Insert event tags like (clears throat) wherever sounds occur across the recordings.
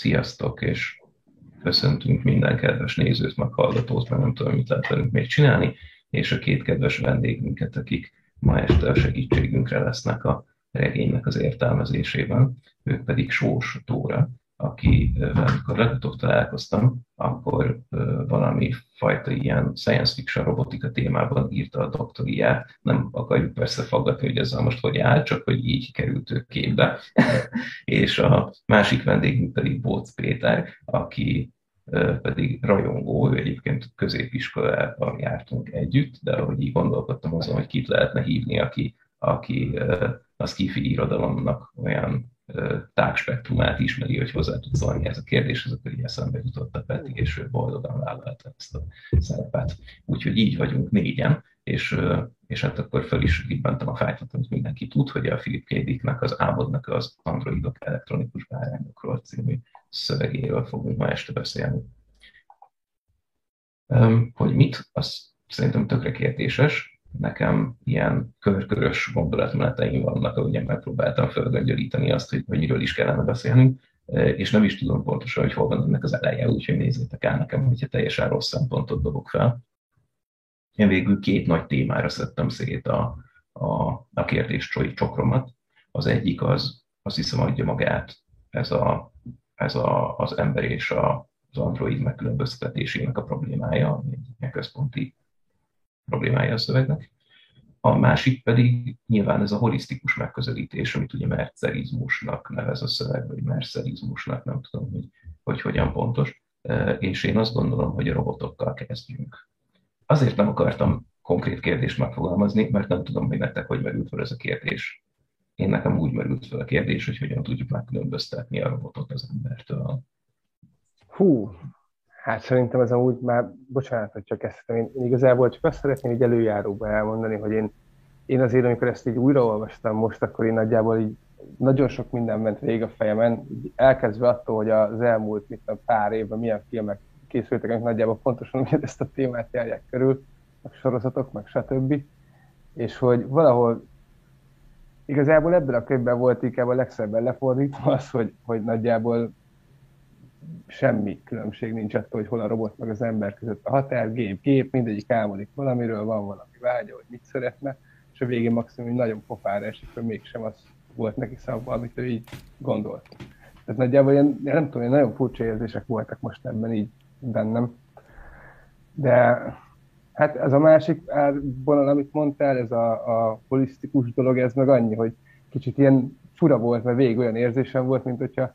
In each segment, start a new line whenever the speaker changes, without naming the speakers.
sziasztok, és köszöntünk minden kedves nézőt, meg hallgatót, mert nem tudom, mit lehet velünk még csinálni, és a két kedves vendégünket, akik ma este a segítségünkre lesznek a regénynek az értelmezésében, ők pedig Sós Tóra, aki, amikor legutóbb találkoztam, akkor valami fajta ilyen science fiction robotika témában írta a doktoriát. Nem akarjuk persze faggatni, hogy ezzel most hogy áll, csak hogy így került ő képbe. (laughs) és a másik vendégünk pedig Bóc Péter, aki pedig rajongó, ő egyébként középiskolában jártunk együtt, de ahogy így gondolkodtam azon, hogy kit lehetne hívni, aki, aki a skifi irodalomnak olyan tágspektrumát ismeri, hogy hozzá tud szólni ez a kérdéshez, akkor így eszembe jutott a Peti, és ő boldogan vállalta ezt a szerepet. Úgyhogy így vagyunk négyen, és, és hát akkor fel is ribbentem a fájtot, amit mindenki tud, hogy a Philip K. Dicknek az Álmodnak az androidok elektronikus bárányokról című szövegéről fogunk ma este beszélni. Hogy mit, az szerintem tökre kérdéses, nekem ilyen körkörös gondolatmeneteim vannak, ahogyan megpróbáltam fölgöngyölíteni azt, hogy, hogy miről is kellene beszélni, és nem is tudom pontosan, hogy hol van ennek az eleje, úgyhogy nézzétek el nekem, hogyha teljesen rossz szempontot dobok fel. Én végül két nagy témára szedtem szét a, a, a kérdés csokromat. Az egyik az, azt hiszem adja magát, ez, a, ez a, az ember és a, az android megkülönböztetésének a problémája, egy központi problémája a szövegnek. A másik pedig nyilván ez a holisztikus megközelítés, amit ugye mercerizmusnak nevez a szöveg, vagy mercerizmusnak, nem tudom, hogy, hogy hogyan pontos. E, és én azt gondolom, hogy a robotokkal kezdjünk. Azért nem akartam konkrét kérdést megfogalmazni, mert nem tudom, hogy nektek hogy merült fel ez a kérdés. Én nekem úgy merült fel a kérdés, hogy hogyan tudjuk megkülönböztetni a robotot az embertől.
Hú, Hát szerintem ez amúgy már, bocsánat, hogy csak kezdtem, én, én igazából csak azt szeretném így előjáróba elmondani, hogy én, én azért, amikor ezt így újraolvastam most, akkor én nagyjából így nagyon sok minden ment végig a fejemen, így elkezdve attól, hogy az elmúlt mit a pár évben milyen filmek készültek, amik nagyjából pontosan ezt a témát járják körül, meg sorozatok, meg stb. És hogy valahol igazából ebben a könyvben volt inkább a legszebben lefordítva az, hogy, hogy nagyjából semmi különbség nincs attól, hogy hol a robot meg az ember között a határ, gép, gép, mindegyik álmodik valamiről, van valami vágya, hogy mit szeretne, és a végén maximum nagyon pofára esik, hogy mégsem az volt neki szabva, amit ő így gondolt. Tehát nagyjából ilyen, nem tudom, ilyen nagyon furcsa érzések voltak most ebben így bennem. De hát ez a másik vonal, amit mondtál, ez a, a holisztikus dolog, ez meg annyi, hogy kicsit ilyen fura volt, mert végig olyan érzésem volt, mint hogyha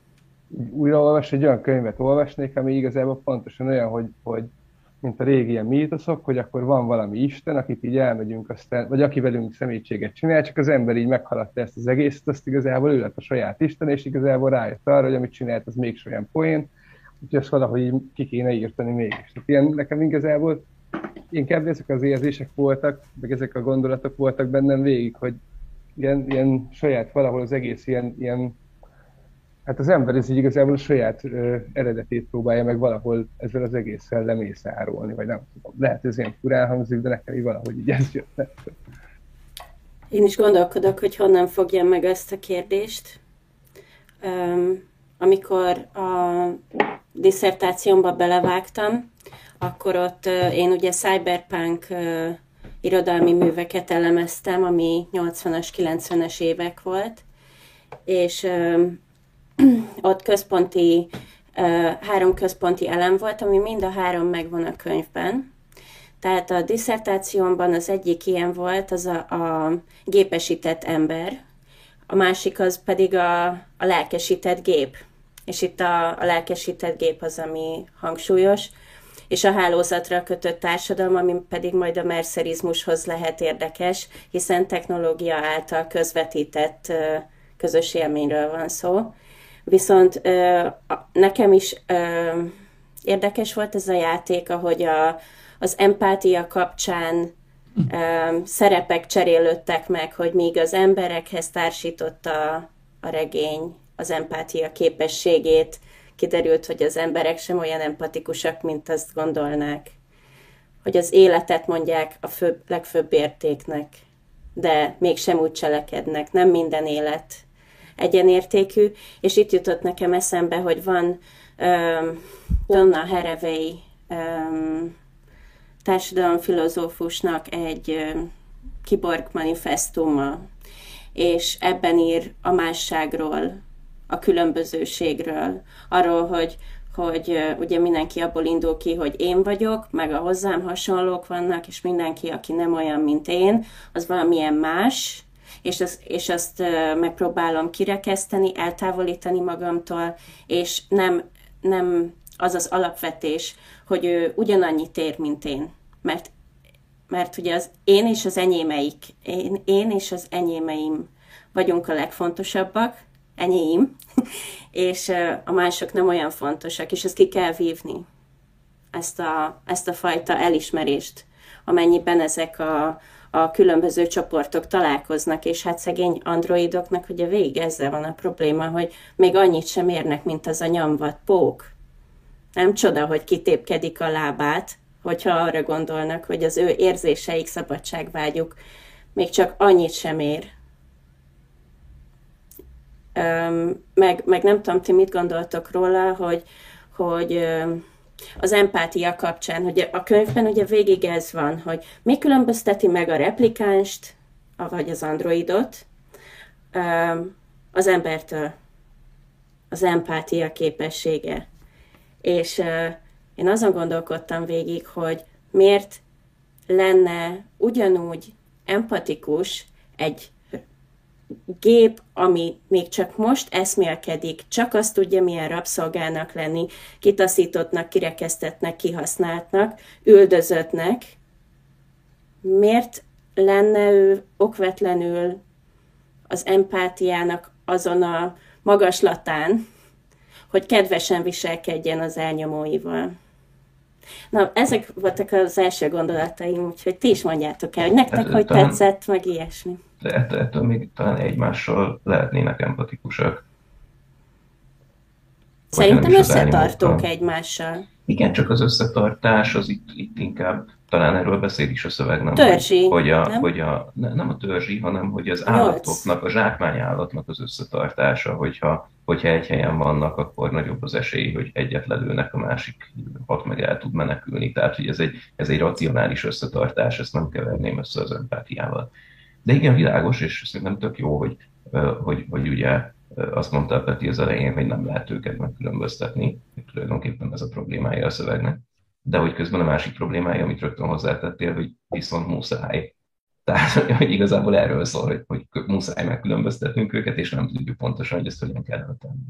újraolvas, egy olyan könyvet olvasnék, ami igazából pontosan olyan, hogy, hogy mint a régi ilyen mítoszok, hogy akkor van valami Isten, akit így elmegyünk, aztán, vagy aki velünk szemétséget csinál, csak az ember így meghaladta ezt az egészet, azt igazából ő lett a saját Isten, és igazából rájött arra, hogy amit csinált, az még olyan poén, úgyhogy ezt valahogy így ki kéne írtani mégis. Tehát ilyen nekem igazából inkább ezek az érzések voltak, meg ezek a gondolatok voltak bennem végig, hogy ilyen, ilyen saját valahol az egész ilyen, ilyen Hát az ember ez így igazából a saját ö, eredetét próbálja meg valahol ezzel az egésszel lemészárolni, vagy nem tudom. Lehet ez ilyen furán hangzik, de nekem így valahogy így ez jött.
Én is gondolkodok, hogy honnan fogjam meg ezt a kérdést. Um, amikor a diszertációmba belevágtam, akkor ott uh, én ugye cyberpunk uh, irodalmi műveket elemeztem, ami 80-as, 90-es évek volt, és um, (clears throat) ott központi, három központi elem volt, ami mind a három megvan a könyvben. Tehát a diszertációmban az egyik ilyen volt, az a, a gépesített ember, a másik az pedig a, a lelkesített gép. És itt a, a lelkesített gép az, ami hangsúlyos, és a hálózatra kötött társadalom, ami pedig majd a mercerizmushoz lehet érdekes, hiszen technológia által közvetített közös élményről van szó. Viszont nekem is érdekes volt ez a játék, ahogy a, az empátia kapcsán szerepek cserélődtek meg, hogy míg az emberekhez társította a regény az empátia képességét, kiderült, hogy az emberek sem olyan empatikusak, mint azt gondolnák. Hogy az életet mondják a főbb, legfőbb értéknek, de mégsem úgy cselekednek. Nem minden élet egyenértékű, és itt jutott nekem eszembe, hogy van um, Donna Haraway um, társadalomfilozófusnak egy um, kiborg manifestuma, és ebben ír a másságról, a különbözőségről, arról, hogy hogy ugye mindenki abból indul ki, hogy én vagyok, meg a hozzám hasonlók vannak, és mindenki, aki nem olyan, mint én, az valamilyen más, és, az, és azt megpróbálom kirekeszteni, eltávolítani magamtól, és nem, nem az az alapvetés, hogy ő ugyanannyit ér, mint én. Mert, mert ugye az én és az enyémeik, én, én és az enyémeim vagyunk a legfontosabbak, enyém, (laughs) és a mások nem olyan fontosak, és ezt ki kell vívni, ezt a, ezt a fajta elismerést, amennyiben ezek a, a különböző csoportok találkoznak, és hát szegény androidoknak ugye végig ezzel van a probléma, hogy még annyit sem érnek, mint az a nyomvat pók. Nem csoda, hogy kitépkedik a lábát, hogyha arra gondolnak, hogy az ő érzéseik, szabadságvágyuk még csak annyit sem ér, meg, meg nem tudom, ti mit gondoltok róla, hogy, hogy az empátia kapcsán, hogy a könyvben ugye végig ez van, hogy mi különbözteti meg a replikánst, vagy az androidot az embertől, az empátia képessége. És én azon gondolkodtam végig, hogy miért lenne ugyanúgy empatikus egy gép, ami még csak most eszmélkedik, csak azt tudja, milyen rabszolgának lenni, kitaszítottnak, kirekesztetnek, kihasználtnak, üldözöttnek, miért lenne ő okvetlenül az empátiának azon a magaslatán, hogy kedvesen viselkedjen az elnyomóival. Na, ezek voltak az első gondolataim, úgyhogy ti is mondjátok el, hogy nektek hogy tetszett, meg ilyesmi.
De ettől, ettől még talán egymással lehetnének empatikusak.
Szerintem összetartók egymással.
Igen, csak az összetartás az itt, itt inkább, talán erről beszél is a szöveg, nem?
Törzsi,
hogy a,
nem?
Hogy a, nem a törzsi, hanem hogy az állatoknak, a zsákmány állatnak az összetartása, hogyha, hogyha egy helyen vannak, akkor nagyobb az esély, hogy egyet lelőnek, a másik hat meg el tud menekülni. Tehát, hogy ez egy, ez egy racionális összetartás, ezt nem keverném össze az empátiával. De igen, világos, és szerintem tök jó, hogy, hogy, hogy ugye azt mondta Peti az elején, hogy nem lehet őket megkülönböztetni, tulajdonképpen ez a problémája a szövegnek. De hogy közben a másik problémája, amit rögtön hozzátettél, hogy viszont muszáj. Tehát, hogy igazából erről szól, hogy, hogy muszáj megkülönböztetnünk őket, és nem tudjuk pontosan, hogy ezt hogyan kell tenni.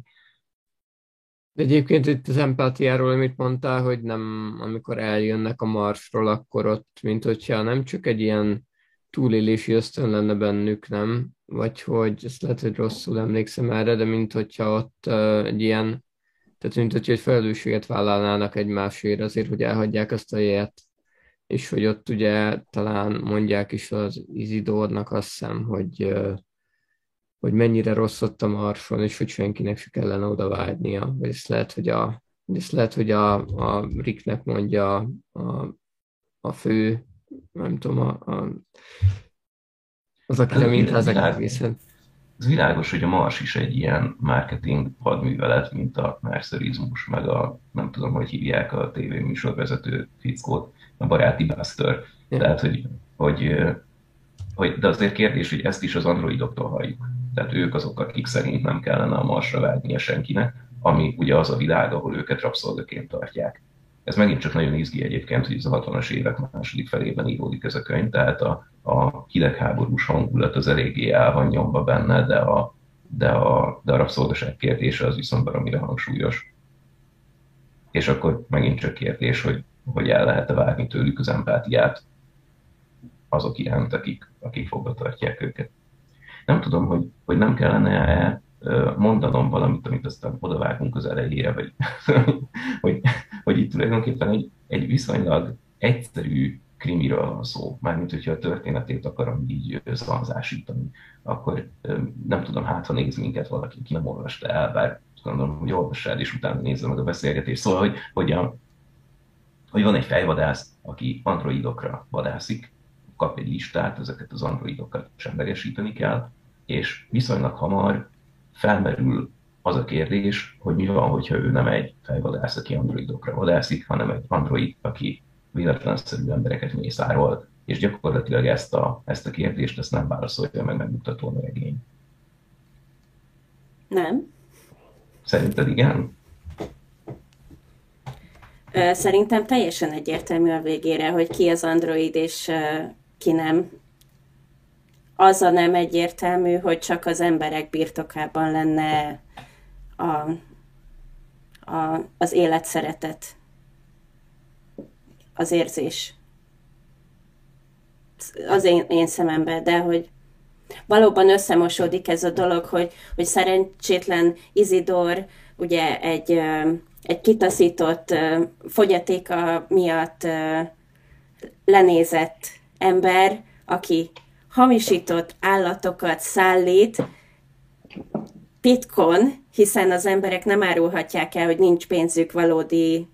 De egyébként itt az empátiáról, amit mondtál, hogy nem, amikor eljönnek a marsról, akkor ott, mint hogyha nem csak egy ilyen túlélési ösztön lenne bennük, nem? Vagy hogy, ezt lehet, hogy rosszul emlékszem erre, de mint hogyha ott uh, egy ilyen, tehát mint hogyha egy felelősséget vállalnának egymásért azért, hogy elhagyják azt a helyet, és hogy ott ugye talán mondják is az Izidornak azt hiszem, hogy, uh, hogy mennyire rossz ott a marson, és hogy senkinek se kellene oda vágynia. Vagy ezt lehet, hogy a, ezt lehet, hogy a, a Ricknek mondja a, a fő nem tudom, a, a, az, aki nem intrázek egészen.
Ez világos, hogy a Mars is egy ilyen marketing hadművelet, mint a mercerizmus, meg a, nem tudom, hogy hívják a tévéműsorvezető fickót, a baráti Buster. Ja. Tehát, hogy, hogy, hogy, de azért kérdés, hogy ezt is az androidoktól halljuk. Tehát ők azok, akik szerint nem kellene a Marsra vágnia senkinek, ami ugye az a világ, ahol őket rabszolgaként tartják. Ez megint csak nagyon izgi egyébként, hogy ez a 60-as évek második felében íródik ez a könyv, tehát a, a hidegháborús hangulat az eléggé el van nyomva benne, de a, de a, de a rabszolgaság kérdése az viszont baromira hangsúlyos. És akkor megint csak kérdés, hogy, hogy el lehet-e várni tőlük az empátiát azok iránt, akik, akik fogva tartják őket. Nem tudom, hogy, hogy nem kellene mondanom valamit, amit aztán odavágunk az elejére, vagy (laughs) hogy, hogy itt tulajdonképpen egy, egy viszonylag egyszerű krimiről van szó, mármint hogyha a történetét akarom így szanzásítani, akkor nem tudom, hát ha néz minket valaki, ki nem olvasta el, bár gondolom, hogy olvassa és utána nézze meg a beszélgetést. Szóval, hogy, hogy, a, hogy van egy fejvadász, aki androidokra vadászik, kap egy listát, ezeket az androidokat semlegesíteni kell, és viszonylag hamar felmerül az a kérdés, hogy mi van, hogyha ő nem egy fejvadász, aki androidokra vadászik, hanem egy android, aki véletlenszerű embereket mészárol, és gyakorlatilag ezt a, ezt a kérdést ezt nem válaszolja meg megmutatóan a regény.
Nem.
Szerinted igen?
Szerintem teljesen egyértelmű a végére, hogy ki az android és ki nem. Az a nem egyértelmű, hogy csak az emberek birtokában lenne a, a, az élet szeretet, az érzés. Az én, én szememben, de hogy valóban összemosódik ez a dolog, hogy, hogy szerencsétlen Izidor ugye egy, egy kitaszított fogyatéka miatt lenézett ember, aki hamisított állatokat szállít titkon, hiszen az emberek nem árulhatják el, hogy nincs pénzük valódi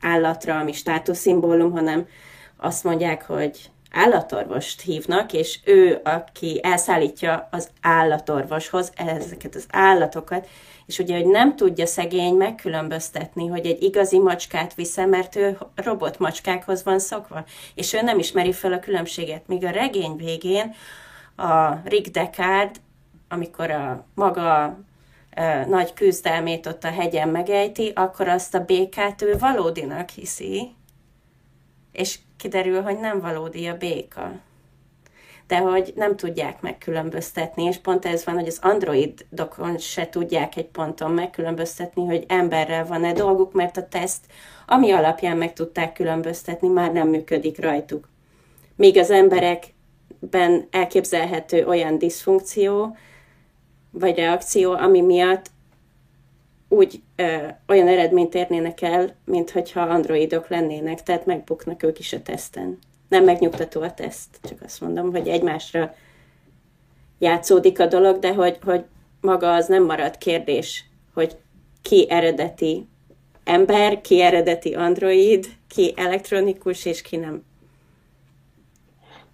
állatra, ami státuszszimbólum, hanem azt mondják, hogy állatorvost hívnak, és ő, aki elszállítja az állatorvoshoz ezeket az állatokat, és ugye, hogy nem tudja szegény megkülönböztetni, hogy egy igazi macskát visze, mert ő robotmacskákhoz van szokva, és ő nem ismeri fel a különbséget. Míg a regény végén a Rick Deckard, amikor a maga nagy küzdelmét ott a hegyen megejti, akkor azt a békát ő valódinak hiszi, és kiderül, hogy nem valódi a béka. De hogy nem tudják megkülönböztetni, és pont ez van, hogy az androidokon se tudják egy ponton megkülönböztetni, hogy emberrel van-e dolguk, mert a teszt, ami alapján meg tudták különböztetni, már nem működik rajtuk. Míg az emberekben elképzelhető olyan diszfunkció, vagy reakció, ami miatt úgy ö, olyan eredményt érnének el, mint hogyha androidok lennének, tehát megbuknak ők is a teszten. Nem megnyugtató a teszt, csak azt mondom, hogy egymásra játszódik a dolog, de hogy, hogy maga az nem marad kérdés, hogy ki eredeti ember, ki eredeti android, ki elektronikus, és ki nem.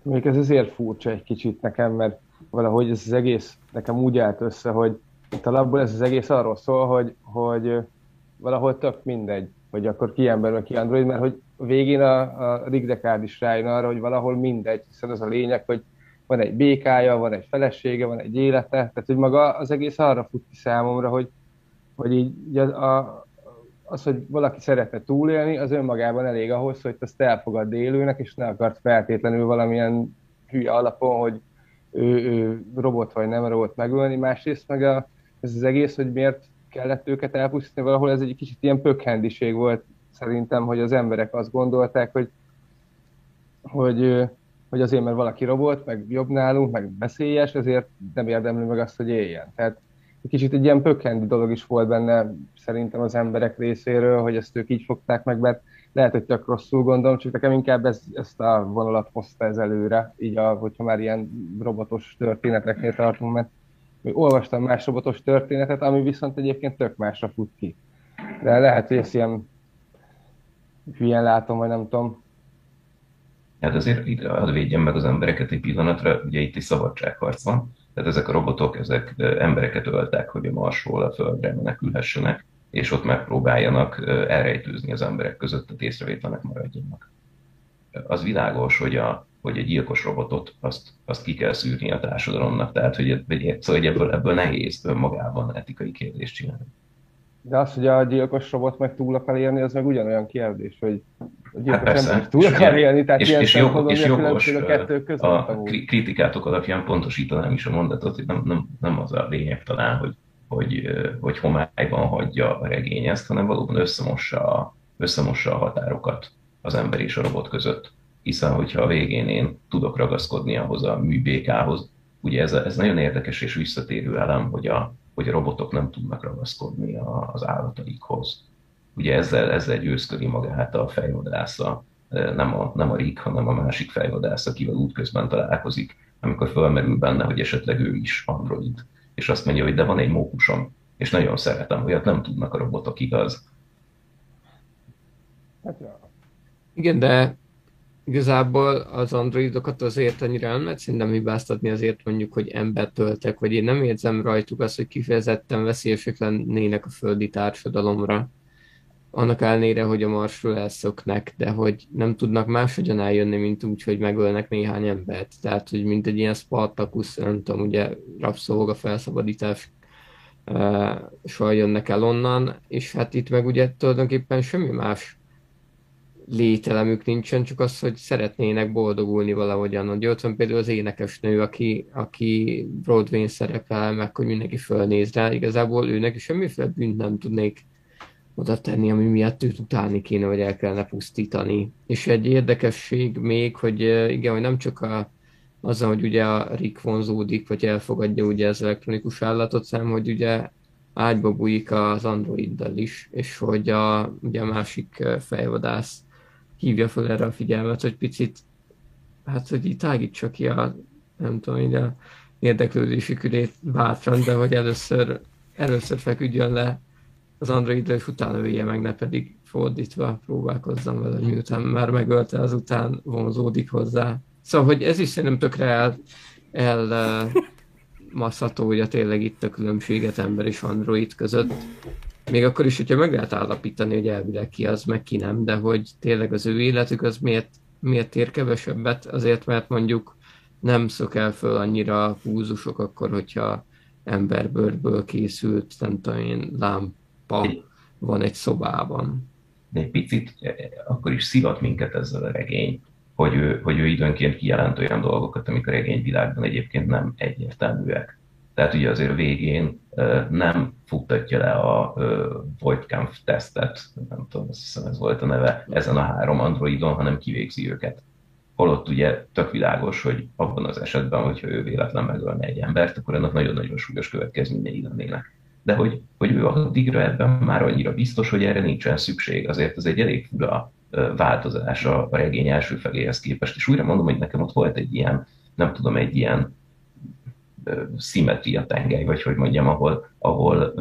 Még ez azért furcsa egy kicsit nekem, mert valahogy ez az egész nekem úgy állt össze, hogy itt alapból ez az egész arról szól, hogy, hogy valahol tök mindegy, hogy akkor ki ember, vagy ki android, mert hogy végén a, a Rick is rájön arra, hogy valahol mindegy, hiszen az a lényeg, hogy van egy békája, van egy felesége, van egy élete, tehát hogy maga az egész arra fut ki számomra, hogy, hogy így az, a, az, hogy valaki szeretne túlélni, az önmagában elég ahhoz, hogy ezt elfogad élőnek, és ne akart feltétlenül valamilyen hülye alapon, hogy ő, ő robot vagy nem robot megölni, másrészt meg a, ez az egész, hogy miért kellett őket elpusztítani, valahol ez egy kicsit ilyen pökhendiség volt szerintem, hogy az emberek azt gondolták, hogy, hogy, hogy azért, mert valaki robot, meg jobb nálunk, meg veszélyes, ezért nem érdemli meg azt, hogy éljen. Tehát egy kicsit egy ilyen pökhendi dolog is volt benne szerintem az emberek részéről, hogy ezt ők így fogták meg, mert lehet, hogy tök rosszul gondolom, csak nekem inkább ez, ezt a vonalat hozta ez előre, így a, hogyha már ilyen robotos történeteknél tartunk, mert olvastam más robotos történetet, ami viszont egyébként tök másra fut ki. De lehet, hogy ezt ilyen hülyen látom, vagy nem tudom.
Hát azért itt ad védjen meg az embereket egy pillanatra, ugye itt egy szabadságharc van, tehát ezek a robotok, ezek embereket öltek, hogy a Marsról a Földre menekülhessenek, és ott megpróbáljanak elrejtőzni az emberek között, a észrevétlenek maradjanak. Az világos, hogy a, hogy egy gyilkos robotot azt, azt ki kell szűrni a társadalomnak, tehát hogy, hogy, szóval ebből, ebből nehéz önmagában etikai kérdést csinálni.
De az, hogy a gyilkos robot meg túl akar élni, az meg ugyanolyan kérdés, hogy a gyilkos hát ember túl akar élni, tehát és, ilyen és, jog, és jogos, a kettő között.
A kritikátok alapján pontosítanám is a mondatot, hogy nem, nem, nem az a lényeg talán, hogy, hogy, hogy homályban hagyja a regény ezt, hanem valóban összemossa, összemossa a határokat az ember és a robot között hiszen hogyha a végén én tudok ragaszkodni ahhoz a műbékához, ugye ez, ez nagyon érdekes és visszatérő elem, hogy a, hogy a robotok nem tudnak ragaszkodni a, az állataikhoz. Ugye ezzel, ezzel győzködi magát a fejvadásza, nem a, nem a Rick, hanem a másik fejvadász, akivel útközben találkozik, amikor fölmerül benne, hogy esetleg ő is android. És azt mondja, hogy de van egy mókusom, és nagyon szeretem, olyat nem tudnak a robotok, igaz?
Hát, ja. Igen, de igazából az androidokat azért annyira nem lehet szerintem hibáztatni azért mondjuk, hogy embert töltek, vagy én nem érzem rajtuk azt, hogy kifejezetten veszélyesek lennének a földi társadalomra. Annak ellenére, hogy a marsról elszoknak, de hogy nem tudnak máshogyan eljönni, mint úgy, hogy megölnek néhány embert. Tehát, hogy mint egy ilyen Spartacus, nem tudom, ugye rabszolga felszabadítás soha jönnek el onnan, és hát itt meg ugye tulajdonképpen semmi más lételemük nincsen, csak az, hogy szeretnének boldogulni valahogyan. Hogy ott van például az énekesnő, aki, aki Broadway-n szerepel, meg hogy mindenki fölnéz rá, igazából őnek semmiféle bűnt nem tudnék oda tenni, ami miatt őt utálni kéne, vagy el kellene pusztítani. És egy érdekesség még, hogy igen, hogy nem csak a, azzal, hogy ugye a Rick vonzódik, vagy elfogadja ugye az elektronikus állatot, szám, hogy ugye ágyba bújik az androiddal is, és hogy a, ugye a másik fejvadász hívja fel erre a figyelmet, hogy picit, hát hogy így tágítsa ki a, nem tudom, így a érdeklődési körét bátran, de hogy először, először feküdjön le az androidra, és utána ölje meg, ne pedig fordítva próbálkozzam vele, miután már megölte, azután vonzódik hozzá. Szóval, hogy ez is szerintem tökre el, el masszható, hogy tényleg itt a különbséget ember és android között. Még akkor is, hogyha meg lehet állapítani, hogy elvileg ki az, meg ki nem, de hogy tényleg az ő életük az miért, miért ér kevesebbet, azért mert mondjuk nem szok el föl annyira húzusok akkor, hogyha emberbőrből készült, nem tudom én, lámpa van egy szobában.
De egy picit e, akkor is szivat minket ezzel a regény, hogy ő, hogy ő időnként kijelent olyan dolgokat, amik a regényvilágban egyébként nem egyértelműek. Tehát ugye azért végén nem futtatja le a Voigtkampf tesztet, nem tudom, azt hiszem ez volt a neve, ezen a három androidon, hanem kivégzi őket. Holott ugye tök világos, hogy abban az esetben, hogyha ő véletlen megölne egy embert, akkor ennek nagyon-nagyon súlyos következményei lennének. De hogy, hogy ő addigra ebben már annyira biztos, hogy erre nincsen szükség, azért ez egy elég fura változás a regény első feléhez képest. És újra mondom, hogy nekem ott volt egy ilyen, nem tudom, egy ilyen szimetria tengely, vagy hogy mondjam, ahol, ahol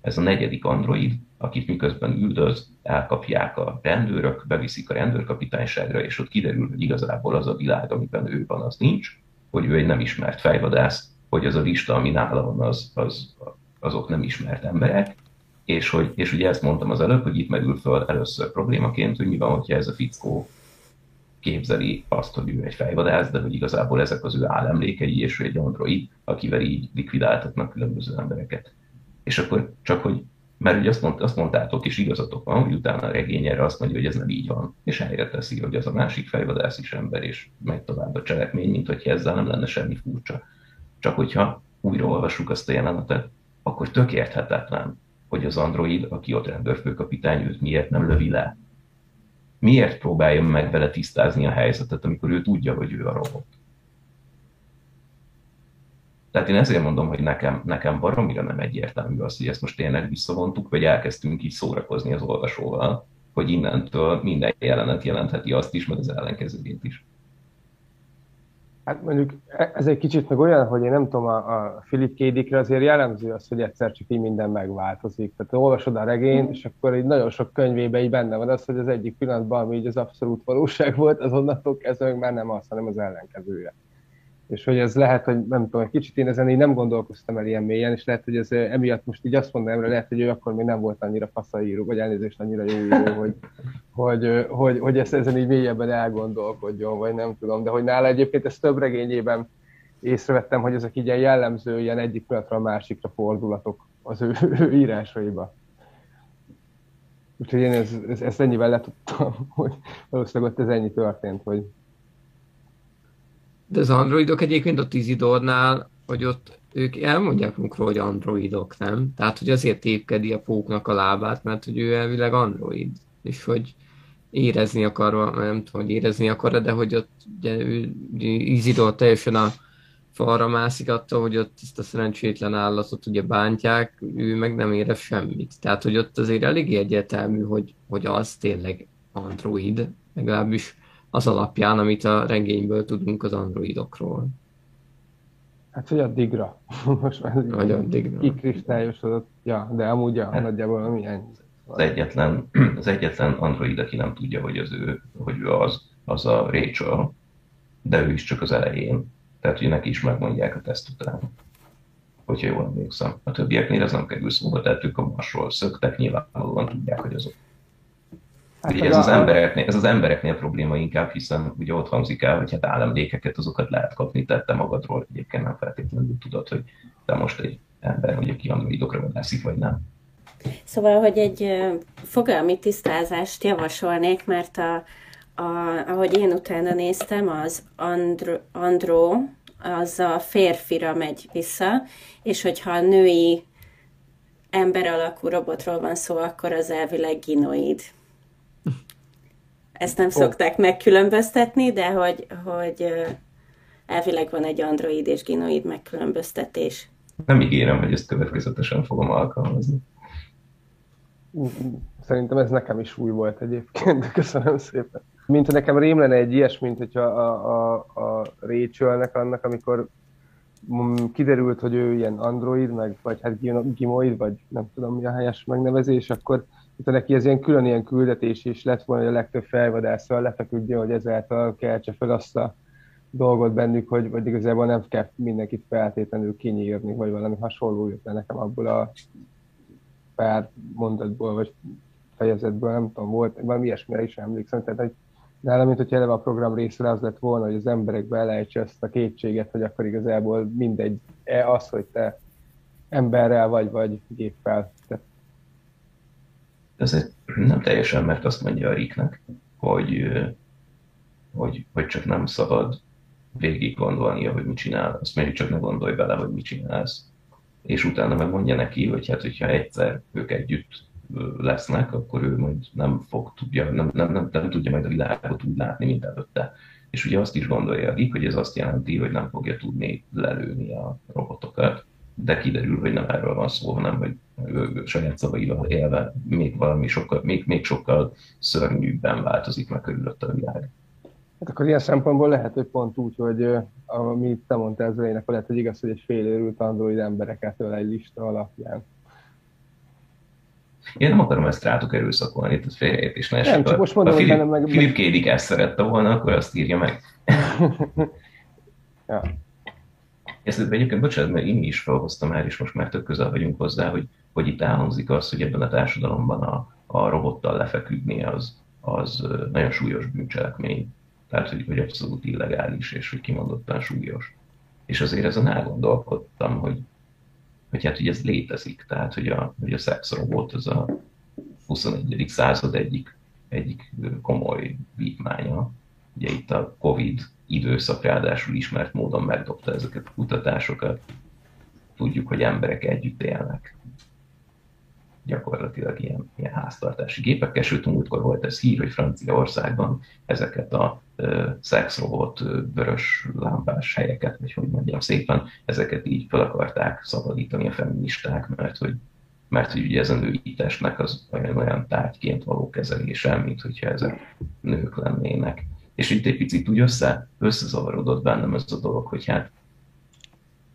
ez a negyedik android, akit miközben üldöz, elkapják a rendőrök, beviszik a rendőrkapitányságra, és ott kiderül, hogy igazából az a világ, amiben ő van, az nincs, hogy ő egy nem ismert fejvadász, hogy az a lista, ami nála van, az, az, azok nem ismert emberek, és, hogy, és ugye ezt mondtam az előbb, hogy itt merül föl először problémaként, hogy mi van, hogyha ez a fickó képzeli azt, hogy ő egy fejvadász, de hogy igazából ezek az ő állemlékei, és ő egy android, akivel így likvidáltatnak különböző embereket. És akkor csak, hogy mert ugye azt, mond, azt mondtátok, és igazatok van, hogy utána a regény erre azt mondja, hogy ez nem így van, és helyre teszi, hogy az a másik fejvadász is ember, és megy tovább a cselekmény, mint hogy ezzel nem lenne semmi furcsa. Csak hogyha újraolvassuk azt a jelenetet, akkor tök érthetetlen, hogy az android, aki ott rendőrfőkapitány, őt miért nem lövi le, miért próbálja meg vele tisztázni a helyzetet, amikor ő tudja, hogy ő a robot. Tehát én ezért mondom, hogy nekem, nekem baromira nem egyértelmű az, hogy ezt most tényleg visszavontuk, vagy elkezdtünk így szórakozni az olvasóval, hogy innentől minden jelenet jelentheti azt is, meg az ellenkezőjét is.
Hát mondjuk e- ez egy kicsit meg olyan, hogy én nem tudom, a, a Philip Kédikre azért jellemző az, hogy egyszer csak így minden megváltozik. Tehát olvasod a regényt, és akkor így nagyon sok könyvébe így benne van az, hogy az egyik pillanatban, ami így az abszolút valóság volt, az onnantól kezdve már nem az, hanem az ellenkezője és hogy ez lehet, hogy nem tudom, egy kicsit én ezen így nem gondolkoztam el ilyen mélyen, és lehet, hogy ez emiatt most így azt mondanám, lehet, hogy ő akkor még nem volt annyira faszaíró, vagy elnézést annyira jó író, (laughs) hogy, hogy, hogy, hogy ezt ezen így mélyebben elgondolkodjon, vagy nem tudom, de hogy nála egyébként ezt több regényében észrevettem, hogy ezek így ilyen jellemző, ilyen egyik pillanatra a másikra fordulatok az ő, (laughs) ő írásaiba. Úgyhogy én ezt, ezt ennyivel letudtam, (laughs) hogy valószínűleg ott ez ennyi történt, hogy
de az androidok egyébként a Tizidornál, hogy ott ők elmondják munkról, hogy androidok, nem? Tehát, hogy azért tépkedi a póknak a lábát, mert hogy ő elvileg android, és hogy érezni akar, nem tudom, hogy érezni akar, de hogy ott ugye, ő, Izidor teljesen a falra mászik attól, hogy ott ezt a szerencsétlen állatot ugye bántják, ő meg nem érez semmit. Tehát, hogy ott azért elég egyértelmű, hogy, hogy az tényleg android, legalábbis az alapján, amit a regényből tudunk az androidokról.
Hát, hogy addigra. (laughs) Most már
Vagy addigra.
kikristályosodott. Ja, de amúgy ja, hát, nagyjából milyen.
Az egyetlen, az egyetlen android, aki nem tudja, hogy, az ő, hogy ő az, az a Rachel, de ő is csak az elején. Tehát, hogy neki is megmondják a teszt után, hogyha jól emlékszem. A többieknél ez nem kerül szóba, tehát ők a marsról szöktek, nyilvánvalóan tudják, hogy azok Hát ugye ez az, embereknél, ez az embereknél probléma inkább, hiszen ugye ott hangzik el, hogy hát állemlékeket azokat lehet kapni, tehát te magadról egyébként nem feltétlenül tudod, hogy te most egy ember, hogy aki androidokra vadászik, vagy nem.
Szóval, hogy egy fogalmi tisztázást javasolnék, mert a, a, ahogy én utána néztem, az andro, andro az a férfira megy vissza, és hogyha a női ember alakú robotról van szó, akkor az elvileg ginoid. Ezt nem oh. szokták megkülönböztetni, de hogy, hogy elvileg van egy android és ginoid megkülönböztetés.
Nem ígérem, hogy ezt következetesen fogom alkalmazni.
Szerintem ez nekem is új volt egyébként, köszönöm szépen. Mint nekem rém lenne egy ilyes, mint hogyha a, a, a Rachel-nek annak, amikor kiderült, hogy ő ilyen android, meg, vagy hát gimoid, vagy nem tudom mi a helyes megnevezés, akkor itt neki ez ilyen külön ilyen küldetés is lett volna, hogy a legtöbb felvadásszal lefeküdjön, hogy ezáltal keltse fel azt a dolgot bennük, hogy vagy igazából nem kell mindenkit feltétlenül kinyírni, vagy valami hasonló jött le nekem abból a pár mondatból, vagy fejezetből, nem tudom, volt, valami ilyesmire is emlékszem, tehát hogy nálam, mint hogy eleve a program része az lett volna, hogy az emberekbe elejtse ezt a kétséget, hogy akkor igazából mindegy -e az, hogy te emberrel vagy, vagy géppel.
Ez nem teljesen, mert azt mondja a Riknek, hogy, hogy, hogy csak nem szabad végig gondolnia, hogy mit csinál, azt mondja, csak ne gondolj vele, hogy mit csinálsz. És utána megmondja neki, hogy hát, hogyha egyszer ők együtt lesznek, akkor ő majd nem fog tudja, nem, nem, nem, nem tudja majd a világot úgy látni, mint előtte. És ugye azt is gondolja a Rik, hogy ez azt jelenti, hogy nem fogja tudni lelőni a robotokat, de kiderül, hogy nem erről van szó, hanem hogy ő saját szavaival élve még valami sokkal, még, még sokkal szörnyűbben változik meg körülött a világ.
Hát akkor ilyen szempontból lehet, hogy pont úgy, hogy amit te mondtál az elején, lehet, hogy igaz, hogy egy félőrült android embereket öl egy lista alapján.
Én nem akarom ezt rátok erőszakolni, tehát félreértés
ne Nem, csak most mondom,
hogy
Filip,
meg... Filip Kédik ezt szerette volna, akkor azt írja meg. (laughs) ja. Ezt egyébként, bocsánat, mert én is felhoztam már, és most már tök közel vagyunk hozzá, hogy, hogy itt elhangzik az, hogy ebben a társadalomban a, a robottal lefeküdni az, az nagyon súlyos bűncselekmény. Tehát, hogy, hogy abszolút illegális, és hogy kimondottan súlyos. És azért ezen elgondolkodtam, hogy, hogy hát, hogy ez létezik. Tehát, hogy a, hogy a szexrobot az a 21. század egyik, egyik komoly vívmánya. Ugye itt a Covid időszak ráadásul ismert módon megdobta ezeket a kutatásokat. Tudjuk, hogy emberek együtt élnek. Gyakorlatilag ilyen, ilyen háztartási gépekkel, sőt, múltkor volt ez hír, hogy Franciaországban ezeket a uh, szexrobot, uh, vörös lámpás helyeket, vagy hogy mondjam szépen, ezeket így fel akarták szabadítani a feministák, mert hogy mert hogy ugye ez a női testnek az olyan, olyan tárgyként való kezelése, mint hogyha ezek nők lennének. És itt egy picit úgy össze, összezavarodott bennem ez a dolog, hogy hát,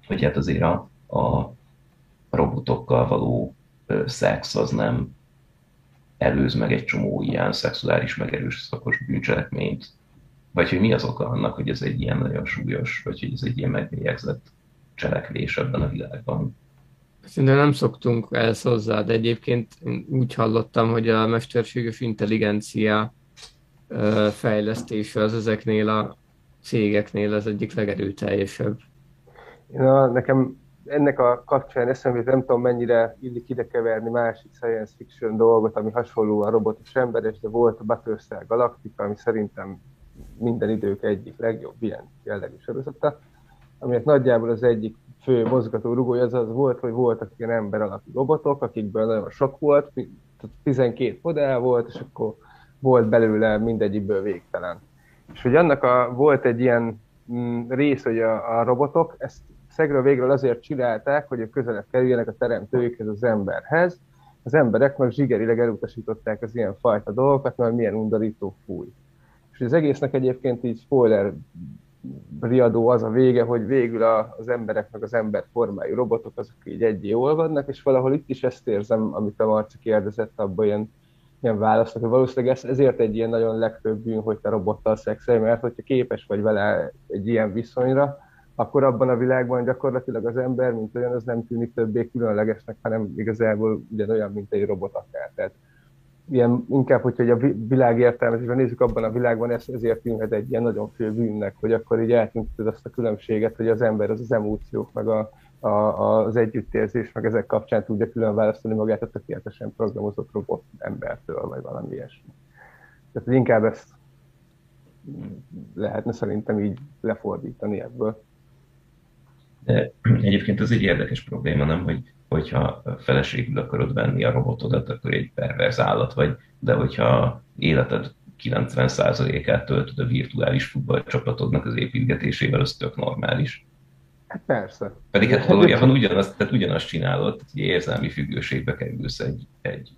hogy hát azért a, a robotokkal való ö, szex az nem előz meg egy csomó ilyen szexuális megerőszakos bűncselekményt, vagy hogy mi az oka annak, hogy ez egy ilyen nagyon súlyos, vagy hogy ez egy ilyen megbélyegzett cselekvés ebben a világban.
Szerintem nem szoktunk ezt hozzá, de egyébként úgy hallottam, hogy a mesterséges intelligencia fejlesztése az ezeknél a cégeknél az egyik legerőteljesebb.
Na, nekem ennek a kapcsán eszembe, nem tudom mennyire illik ide keverni másik science fiction dolgot, ami hasonló a robotos emberes, de volt a Battlestar Galactica, ami szerintem minden idők egyik legjobb ilyen jellegű sorozata, aminek nagyjából az egyik fő mozgató rugója az az volt, hogy voltak ilyen ember alakú robotok, akikből nagyon sok volt, 12 modell volt, és akkor volt belőle mindegyikből végtelen. És hogy annak a, volt egy ilyen mm, rész, hogy a, a robotok ezt szegről végről azért csinálták, hogy a közelebb kerüljenek a teremtőjükhez az emberhez, az emberek meg zsigerileg elutasították az ilyen fajta dolgokat, mert milyen undorító fúj. És az egésznek egyébként így spoiler riadó az a vége, hogy végül a, az emberek meg az ember formájú robotok azok így egyé olvadnak, és valahol itt is ezt érzem, amit a Marci kérdezett, abban ilyen ilyen választok, hogy valószínűleg ez, ezért egy ilyen nagyon legfőbb bűn, hogy te robottal szexelj, mert hogyha képes vagy vele egy ilyen viszonyra, akkor abban a világban gyakorlatilag az ember, mint olyan, az nem tűnik többé különlegesnek, hanem igazából ugyanolyan, mint egy robot akár. Tehát ilyen, inkább, hogyha a világ értelmezésben nézzük abban a világban, ez, ezért tűnhet egy ilyen nagyon fő bűnnek, hogy akkor így eltűnted azt a különbséget, hogy az ember az az emóciók, meg a, a, az együttérzés, meg ezek kapcsán tudja külön választani magát a tökéletesen programozott robot embertől, vagy valami ilyesmi. Tehát inkább ezt lehetne szerintem így lefordítani ebből.
De egyébként ez egy érdekes probléma, nem, hogy hogyha feleségül akarod venni a robotodat, akkor egy perverz állat vagy, de hogyha életed 90%-át töltöd a virtuális futballcsapatodnak az építgetésével, az tök normális.
Hát persze.
Pedig hát valójában (laughs) ugyanazt, tehát ugyanazt csinálod, hogy érzelmi függőségbe kerülsz egy, egy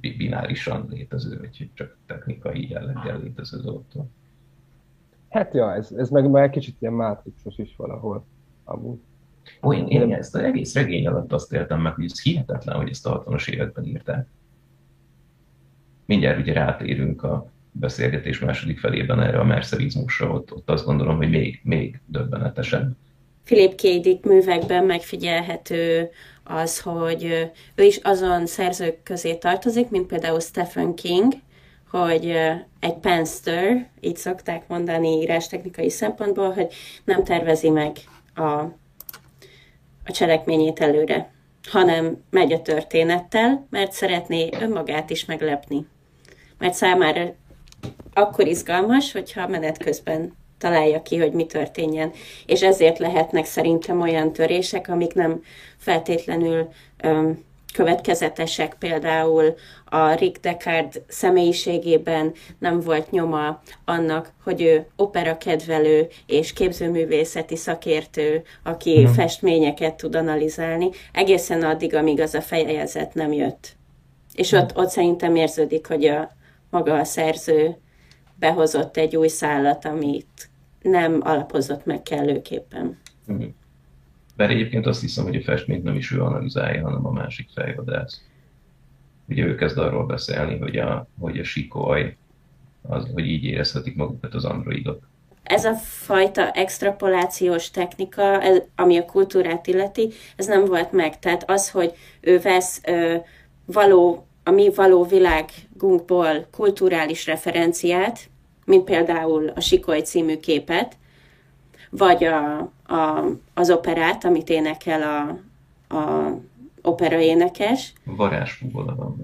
binárisan létező, vagy csak technikai jelleggel létező dologtól.
Hát ja, ez, ez meg már kicsit ilyen mátrixos is valahol amúgy.
Ó, én, én ezt az egész regény alatt azt éltem meg, hogy ez hihetetlen, hogy ezt a 60-as években írták. Mindjárt ugye rátérünk a beszélgetés második felében erre a mercerizmusra, ott, ott azt gondolom, hogy még, még döbbenetesebb.
Philip K. Dick művekben megfigyelhető az, hogy ő is azon szerzők közé tartozik, mint például Stephen King, hogy egy penster, így szokták mondani írástechnikai szempontból, hogy nem tervezi meg a a cselekményét előre, hanem megy a történettel, mert szeretné önmagát is meglepni. Mert számára akkor izgalmas, hogyha menet közben találja ki, hogy mi történjen. És ezért lehetnek szerintem olyan törések, amik nem feltétlenül um, következetesek, például a Rick Deckard személyiségében nem volt nyoma annak, hogy ő operakedvelő és képzőművészeti szakértő, aki mm. festményeket tud analizálni, egészen addig, amíg az a fejezet nem jött. És mm. ott, ott szerintem érződik, hogy a maga a szerző behozott egy új szállat, amit nem alapozott meg kellőképpen.
Bár egyébként azt hiszem, hogy a festményt nem is ő analizálja, hanem a másik fejvadász. Ugye ő kezd arról beszélni, hogy a, hogy a sikoly, az, hogy így érezhetik magukat az androidok.
Ez a fajta extrapolációs technika, ami a kultúrát illeti, ez nem volt meg. Tehát az, hogy ő vesz ö, való, a mi való világunkból kulturális referenciát, mint például a Sikoly című képet, vagy a, a, az operát, amit énekel a, a opera énekes.
Varázsfúvola van.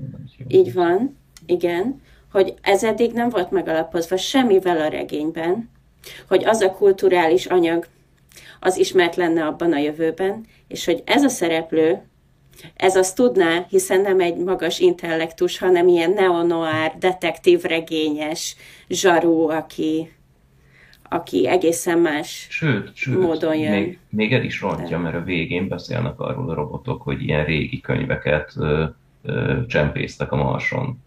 Így van, igen. Hogy ez eddig nem volt megalapozva semmivel a regényben, hogy az a kulturális anyag az ismert lenne abban a jövőben, és hogy ez a szereplő, ez azt tudná, hiszen nem egy magas intellektus, hanem ilyen neonoár, detektív regényes zsarú, aki aki egészen más
sőt, sőt, módon jön. Még, még el is rontja, mert a végén beszélnek arról a robotok, hogy ilyen régi könyveket ö, ö, csempésztek a Marson.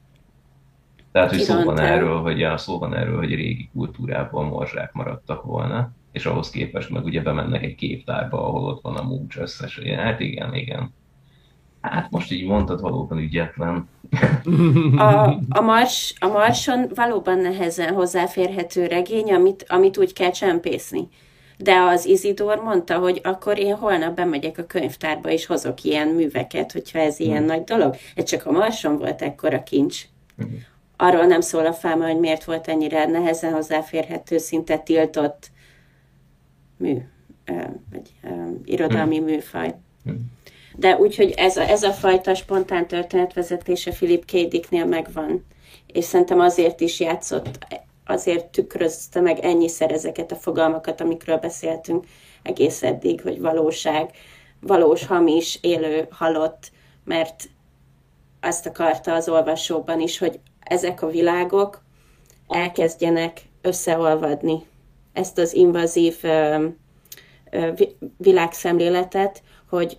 Tehát, hogy szó van, erről, hogy a szó van erről, hogy régi kultúrából morzsák maradtak volna, és ahhoz képest meg ugye bemennek egy képtárba, ahol ott van a múcs összes. Hát igen, igen. Hát most így mondtad, valóban ügyetlen.
A, a, mars, a Marson valóban nehezen hozzáférhető regény, amit, amit úgy kell csempészni. De az Izidor mondta, hogy akkor én holnap bemegyek a könyvtárba, és hozok ilyen műveket, hogyha ez ilyen hmm. nagy dolog. Ez csak a Marson volt ekkora kincs. Hmm. Arról nem szól a fáma, hogy miért volt ennyire nehezen hozzáférhető, szinte tiltott mű, vagy irodalmi hmm. műfaj. Hmm. De úgyhogy ez a, ez a fajta spontán történetvezetése Philip K. Dicknél megvan. És szerintem azért is játszott, azért tükrözte meg ennyiszer ezeket a fogalmakat, amikről beszéltünk egész eddig, hogy valóság, valós, hamis, élő, halott, mert azt akarta az olvasóban is, hogy ezek a világok elkezdjenek összeolvadni. Ezt az invazív világszemléletet, hogy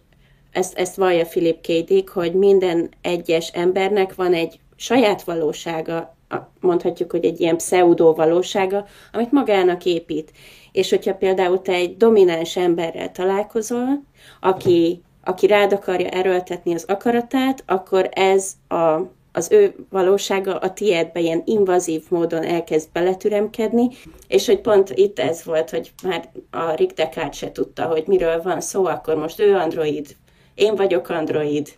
ezt, ezt vallja Philip K. Dick, hogy minden egyes embernek van egy saját valósága, mondhatjuk, hogy egy ilyen pseudo valósága, amit magának épít. És hogyha például te egy domináns emberrel találkozol, aki, aki rád akarja erőltetni az akaratát, akkor ez a az ő valósága a tiédbe ilyen invazív módon elkezd beletüremkedni, és hogy pont itt ez volt, hogy már a Rick Deckard se tudta, hogy miről van szó, akkor most ő android, én vagyok android,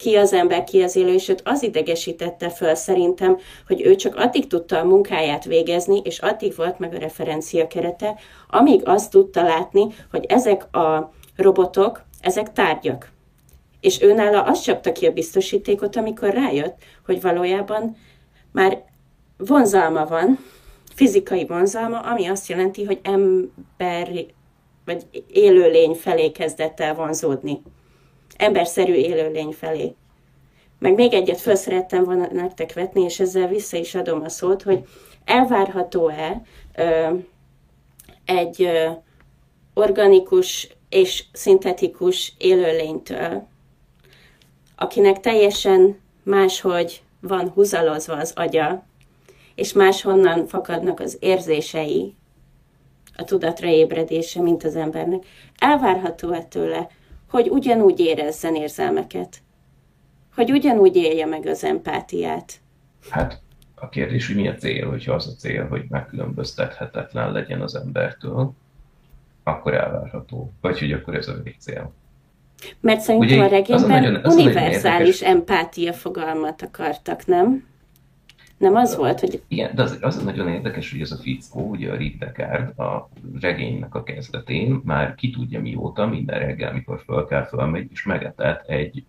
ki az ember, ki az élő, és őt az idegesítette föl szerintem, hogy ő csak addig tudta a munkáját végezni, és addig volt meg a referencia kerete, amíg azt tudta látni, hogy ezek a robotok, ezek tárgyak. És őnála azt csapta ki a biztosítékot, amikor rájött, hogy valójában már vonzalma van, fizikai vonzalma, ami azt jelenti, hogy ember vagy élőlény felé kezdett el vonzódni emberszerű élőlény felé. Meg még egyet föl szerettem volna nektek vetni, és ezzel vissza is adom a szót, hogy elvárható-e ö, egy ö, organikus és szintetikus élőlénytől, akinek teljesen máshogy van húzalozva az agya, és máshonnan fakadnak az érzései, a tudatra ébredése, mint az embernek. Elvárható-e tőle, hogy ugyanúgy érezzen érzelmeket, hogy ugyanúgy élje meg az empátiát.
Hát a kérdés, hogy mi a cél, hogyha az a cél, hogy megkülönböztethetetlen legyen az embertől, akkor elvárható. Vagy hogy akkor ez a cél.
Mert szerintem Ugye, a regényben nagyon, univerzális empátia fogalmat akartak, nem? Nem az volt, hogy...
Igen, de az, az nagyon érdekes, hogy ez a fickó, ugye a Rick Deckard a regénynek a kezdetén már ki tudja mióta, minden reggel, amikor föl kell, fölmegy, és megetett egy,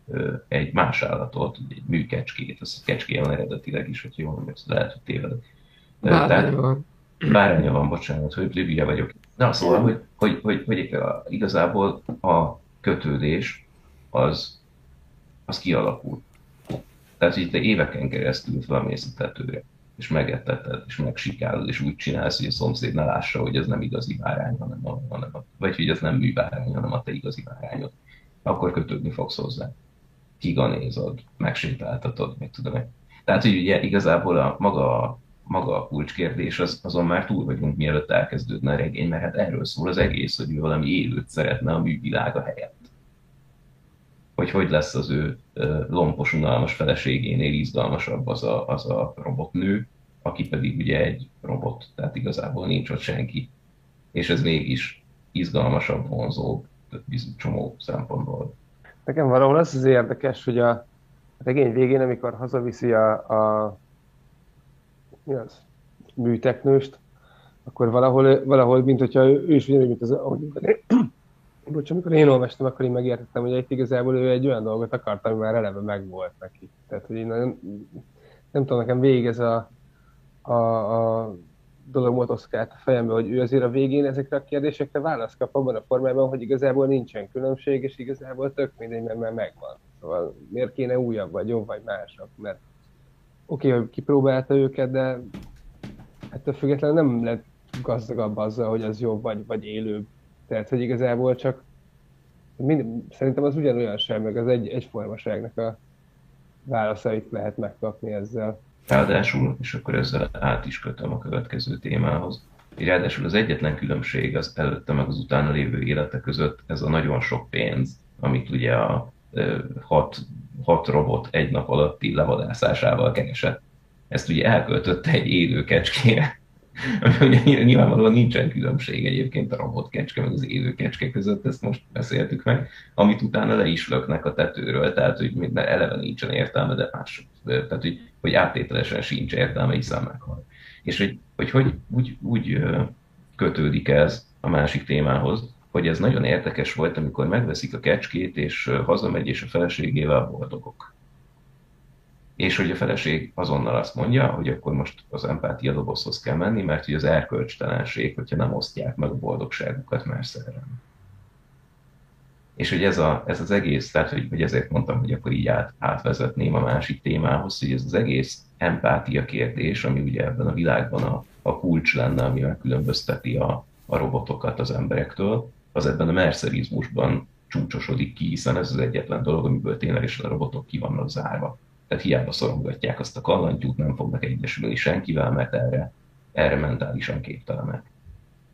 egy más állatot, egy műkecskét, az kecské van eredetileg is, hogy jól mondjuk, lehet, hogy tévedek.
Báránya van.
Báránya van, bocsánat, hogy hülye vagyok. Na, szóval, hogy, hogy, hogy, hogy igazából a kötődés az, az kialakult tehát, hogy te éveken keresztül felmész a tetőre, és megetteted, és megsikálod, és úgy csinálsz, hogy a szomszéd ne lássa, hogy ez nem igazi bárány, hanem a, hanem a, vagy hogy ez nem műbárány, hanem a te igazi bárányod. Akkor kötődni fogsz hozzá. Kiganézod, megsétáltatod, meg tudom én. Tehát, hogy ugye igazából a maga, maga a kulcskérdés, az, azon már túl vagyunk, mielőtt elkezdődne a regény, mert hát erről szól az egész, hogy ő valami élőt szeretne a művilága helyett hogy hogy lesz az ő lompos, unalmas feleségénél izgalmasabb az a, az a robotnő, aki pedig ugye egy robot, tehát igazából nincs ott senki. És ez mégis izgalmasabb, vonzóbb, csomó szempontból.
Nekem valahol az az érdekes, hogy a regény végén, amikor hazaviszi a, a mi az, műteknőst, akkor valahol, valahol mint hogyha ő, ő is ugyanúgy, mint az, ahogy Bocs, amikor én olvastam, akkor én megértettem, hogy itt igazából ő egy olyan dolgot akart, ami már eleve megvolt neki. Tehát, hogy én nagyon, nem tudom, nekem végig ez a, a, a dolog motoszkált a fejembe, hogy ő azért a végén ezekre a kérdésekre választ kap abban a formában, hogy igazából nincsen különbség, és igazából tök mindegy, mert már megvan. Szóval miért kéne újabb, vagy jobb, vagy másabb? Mert oké, okay, hogy kipróbálta őket, de ettől függetlenül nem lett gazdagabb azzal, hogy az jobb, vagy, vagy élőbb tehát, hogy igazából csak mind, szerintem az ugyanolyan sem, meg az egy, egyformaságnak a válaszait lehet megkapni ezzel.
Ráadásul, és akkor ezzel át is kötöm a következő témához, ráadásul az egyetlen különbség az előtte meg az utána lévő élete között ez a nagyon sok pénz, amit ugye a hat, hat robot egy nap alatti levadászásával keresett. Ezt ugye elköltötte egy élő kecskére, (laughs) nyilvánvalóan nincsen különbség egyébként a robot kecske meg az élő kecske között, ezt most beszéltük meg, amit utána le is löknek a tetőről, tehát hogy eleve nincsen értelme, de más, tehát hogy, hogy áttételesen sincs értelme, hiszen meghal. És hogy, hogy, hogy úgy, úgy kötődik ez a másik témához, hogy ez nagyon érdekes volt, amikor megveszik a kecskét, és hazamegy, és a feleségével boldogok és hogy a feleség azonnal azt mondja, hogy akkor most az empátia dobozhoz kell menni, mert hogy az erkölcstelenség, hogyha nem osztják meg a boldogságukat más szerelem. És hogy ez, a, ez az egész, tehát hogy, hogy ezért mondtam, hogy akkor így át, átvezetném a másik témához, hogy ez az egész empátia kérdés, ami ugye ebben a világban a, a kulcs lenne, ami megkülönbözteti a, a robotokat az emberektől, az ebben a mercerizmusban csúcsosodik ki, hiszen ez az egyetlen dolog, amiből ténylegesen a robotok ki vannak zárva. Tehát hiába szorongatják azt a kallantyút, nem fognak egyesülni senkivel, mert erre, erre mentálisan képtelenek.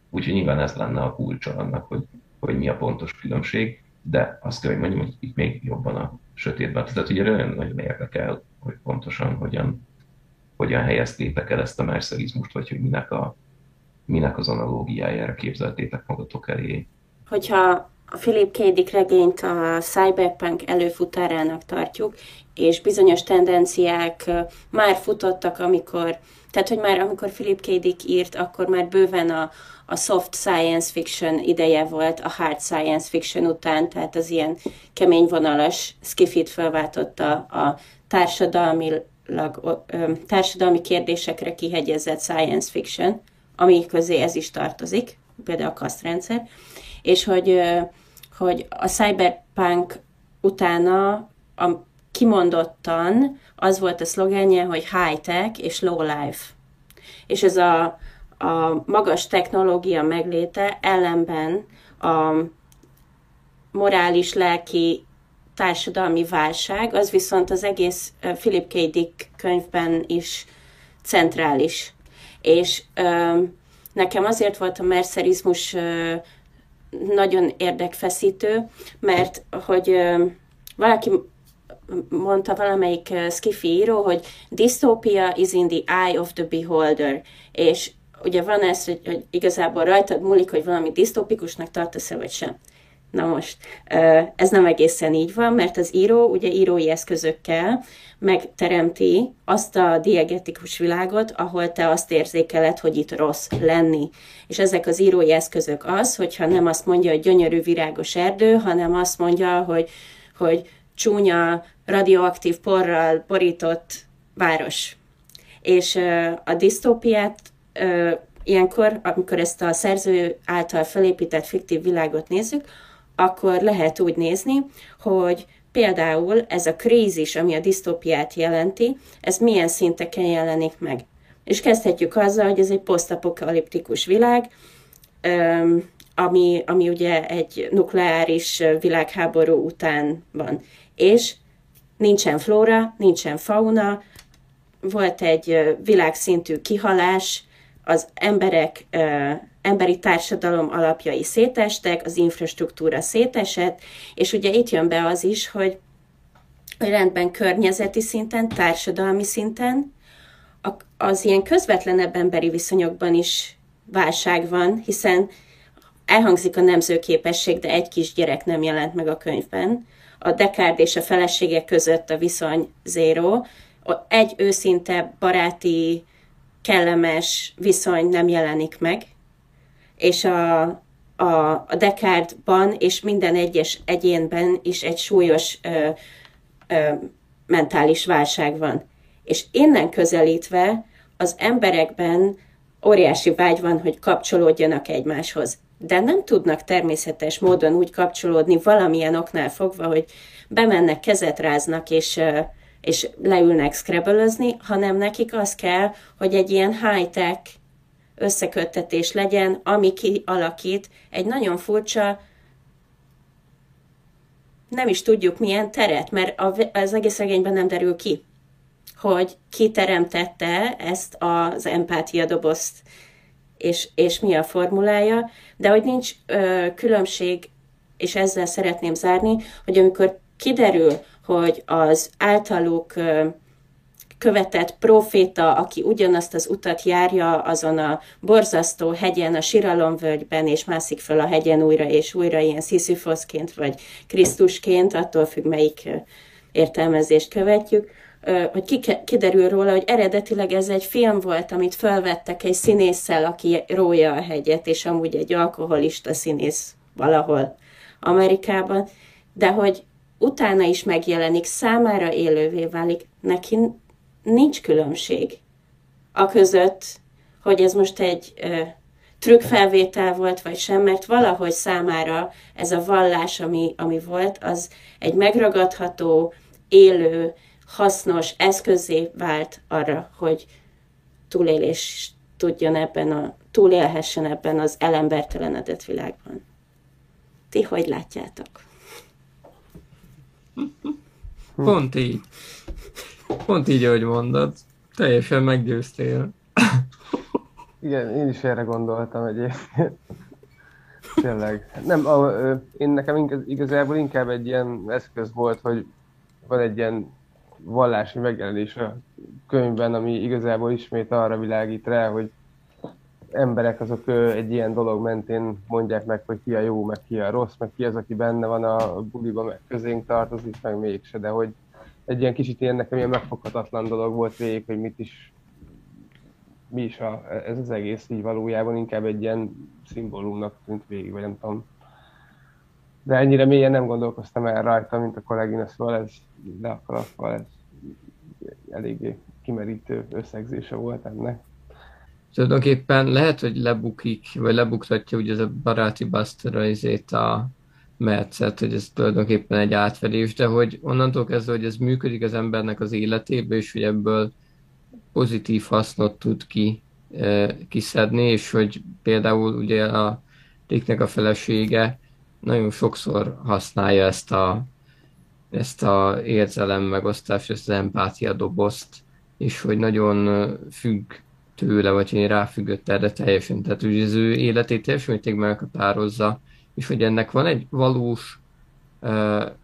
Úgyhogy nyilván ez lenne a kulcsa annak, hogy, hogy mi a pontos különbség, de azt kell, hogy mondjam, hogy itt még jobban a sötétben. Tehát ugye nagyon nagyon érdekel, hogy pontosan hogyan, hogyan helyeztétek el ezt a mercerizmust, vagy hogy minek, a, minek az analógiájára képzeltétek magatok elé.
Hogyha a Philip K. Dick regényt a cyberpunk előfutárának tartjuk, és bizonyos tendenciák már futottak, amikor, tehát hogy már amikor Philip K. Dick írt, akkor már bőven a, a soft science fiction ideje volt a hard science fiction után, tehát az ilyen kemény vonalas skifit felváltotta a társadalmilag, társadalmi kérdésekre kihegyezett science fiction, ami közé ez is tartozik, például a kasztrendszer, és hogy, hogy a cyberpunk utána a, kimondottan az volt a szlogenje, hogy high-tech és low-life. És ez a, a magas technológia megléte ellenben a morális, lelki, társadalmi válság, az viszont az egész Philip K. Dick könyvben is centrális. És ö, nekem azért volt a mercerizmus nagyon érdekfeszítő, mert hogy valaki mondta valamelyik skifi író, hogy dystopia is in the eye of the beholder, és ugye van ez, hogy, hogy igazából rajtad múlik, hogy valami disztópikusnak tartasz-e vagy sem. Na most, ez nem egészen így van, mert az író ugye írói eszközökkel megteremti azt a diegetikus világot, ahol te azt érzékeled, hogy itt rossz lenni. És ezek az írói eszközök az, hogyha nem azt mondja, hogy gyönyörű virágos erdő, hanem azt mondja, hogy, hogy csúnya, radioaktív porral borított város. És a disztópiát ilyenkor, amikor ezt a szerző által felépített fiktív világot nézzük, akkor lehet úgy nézni, hogy például ez a krízis, ami a disztópiát jelenti, ez milyen szinteken jelenik meg. És kezdhetjük azzal, hogy ez egy posztapokaliptikus világ, ami, ami ugye egy nukleáris világháború után van. És nincsen flóra, nincsen fauna, volt egy világszintű kihalás, az emberek, emberi társadalom alapjai szétestek, az infrastruktúra szétesett, és ugye itt jön be az is, hogy rendben környezeti szinten, társadalmi szinten, az ilyen közvetlenebb emberi viszonyokban is válság van, hiszen elhangzik a nemzőképesség, de egy kis gyerek nem jelent meg a könyvben. A Descartes és a felesége között a viszony zéro. Egy őszinte baráti kellemes viszony nem jelenik meg, és a, a, a Descartes-ban és minden egyes egyénben is egy súlyos ö, ö, mentális válság van. És innen közelítve az emberekben óriási vágy van, hogy kapcsolódjanak egymáshoz. De nem tudnak természetes módon úgy kapcsolódni valamilyen oknál fogva, hogy bemennek, kezet ráznak, és és leülnek scrabble hanem nekik az kell, hogy egy ilyen high-tech összeköttetés legyen, ami kialakít egy nagyon furcsa, nem is tudjuk milyen teret, mert az egész regényben nem derül ki, hogy ki teremtette ezt az empátia dobozt, és, és mi a formulája, de hogy nincs ö, különbség, és ezzel szeretném zárni, hogy amikor kiderül, hogy az általuk követett proféta, aki ugyanazt az utat járja azon a borzasztó hegyen, a siralomvölgyben, és mászik föl a hegyen újra és újra, ilyen Sisyphosként vagy Krisztusként, attól függ, melyik értelmezést követjük, hogy kiderül róla, hogy eredetileg ez egy film volt, amit felvettek egy színésszel, aki rója a hegyet, és amúgy egy alkoholista színész valahol Amerikában, de hogy utána is megjelenik, számára élővé válik, neki nincs különbség a között, hogy ez most egy ö, trükkfelvétel volt, vagy sem, mert valahogy számára ez a vallás, ami, ami volt, az egy megragadható, élő, hasznos eszközé vált arra, hogy túlélés tudjon ebben a, túlélhessen ebben az elembertelenedett világban. Ti hogy látjátok?
Pont így. Pont így, ahogy mondod. Teljesen meggyőztél.
Igen, én is erre gondoltam egyébként. Tényleg. Nem, a, én nekem igazából inkább egy ilyen eszköz volt, hogy van egy ilyen vallási megjelenés a könyvben, ami igazából ismét arra világít rá, hogy emberek azok egy ilyen dolog mentén mondják meg, hogy ki a jó, meg ki a rossz, meg ki az, aki benne van a buliban, meg közénk tartozik, meg mégse, de hogy egy ilyen kicsit ilyen nekem ilyen megfoghatatlan dolog volt végig, hogy mit is mi is a, ez az egész így valójában inkább egy ilyen szimbólumnak tűnt végig, vagy nem tudom. De ennyire mélyen nem gondolkoztam el rajta, mint a kollégina, szóval ez le akaratval, ez eléggé kimerítő összegzése volt ennek.
Tulajdonképpen lehet, hogy lebukik, vagy lebuktatja ugye ez a baráti Buster a metszet, hogy ez tulajdonképpen egy átfedés, de hogy onnantól kezdve, hogy ez működik az embernek az életébe, és hogy ebből pozitív hasznot tud ki, kiszedni, és hogy például ugye a Ricknek a felesége nagyon sokszor használja ezt a, ezt a érzelem megosztást, ezt az empátia dobozt, és hogy nagyon függ tőle, vagy én ráfüggött erre teljesen. Tehát hogy az ő életét teljes mértékben meghatározza, és hogy ennek van egy valós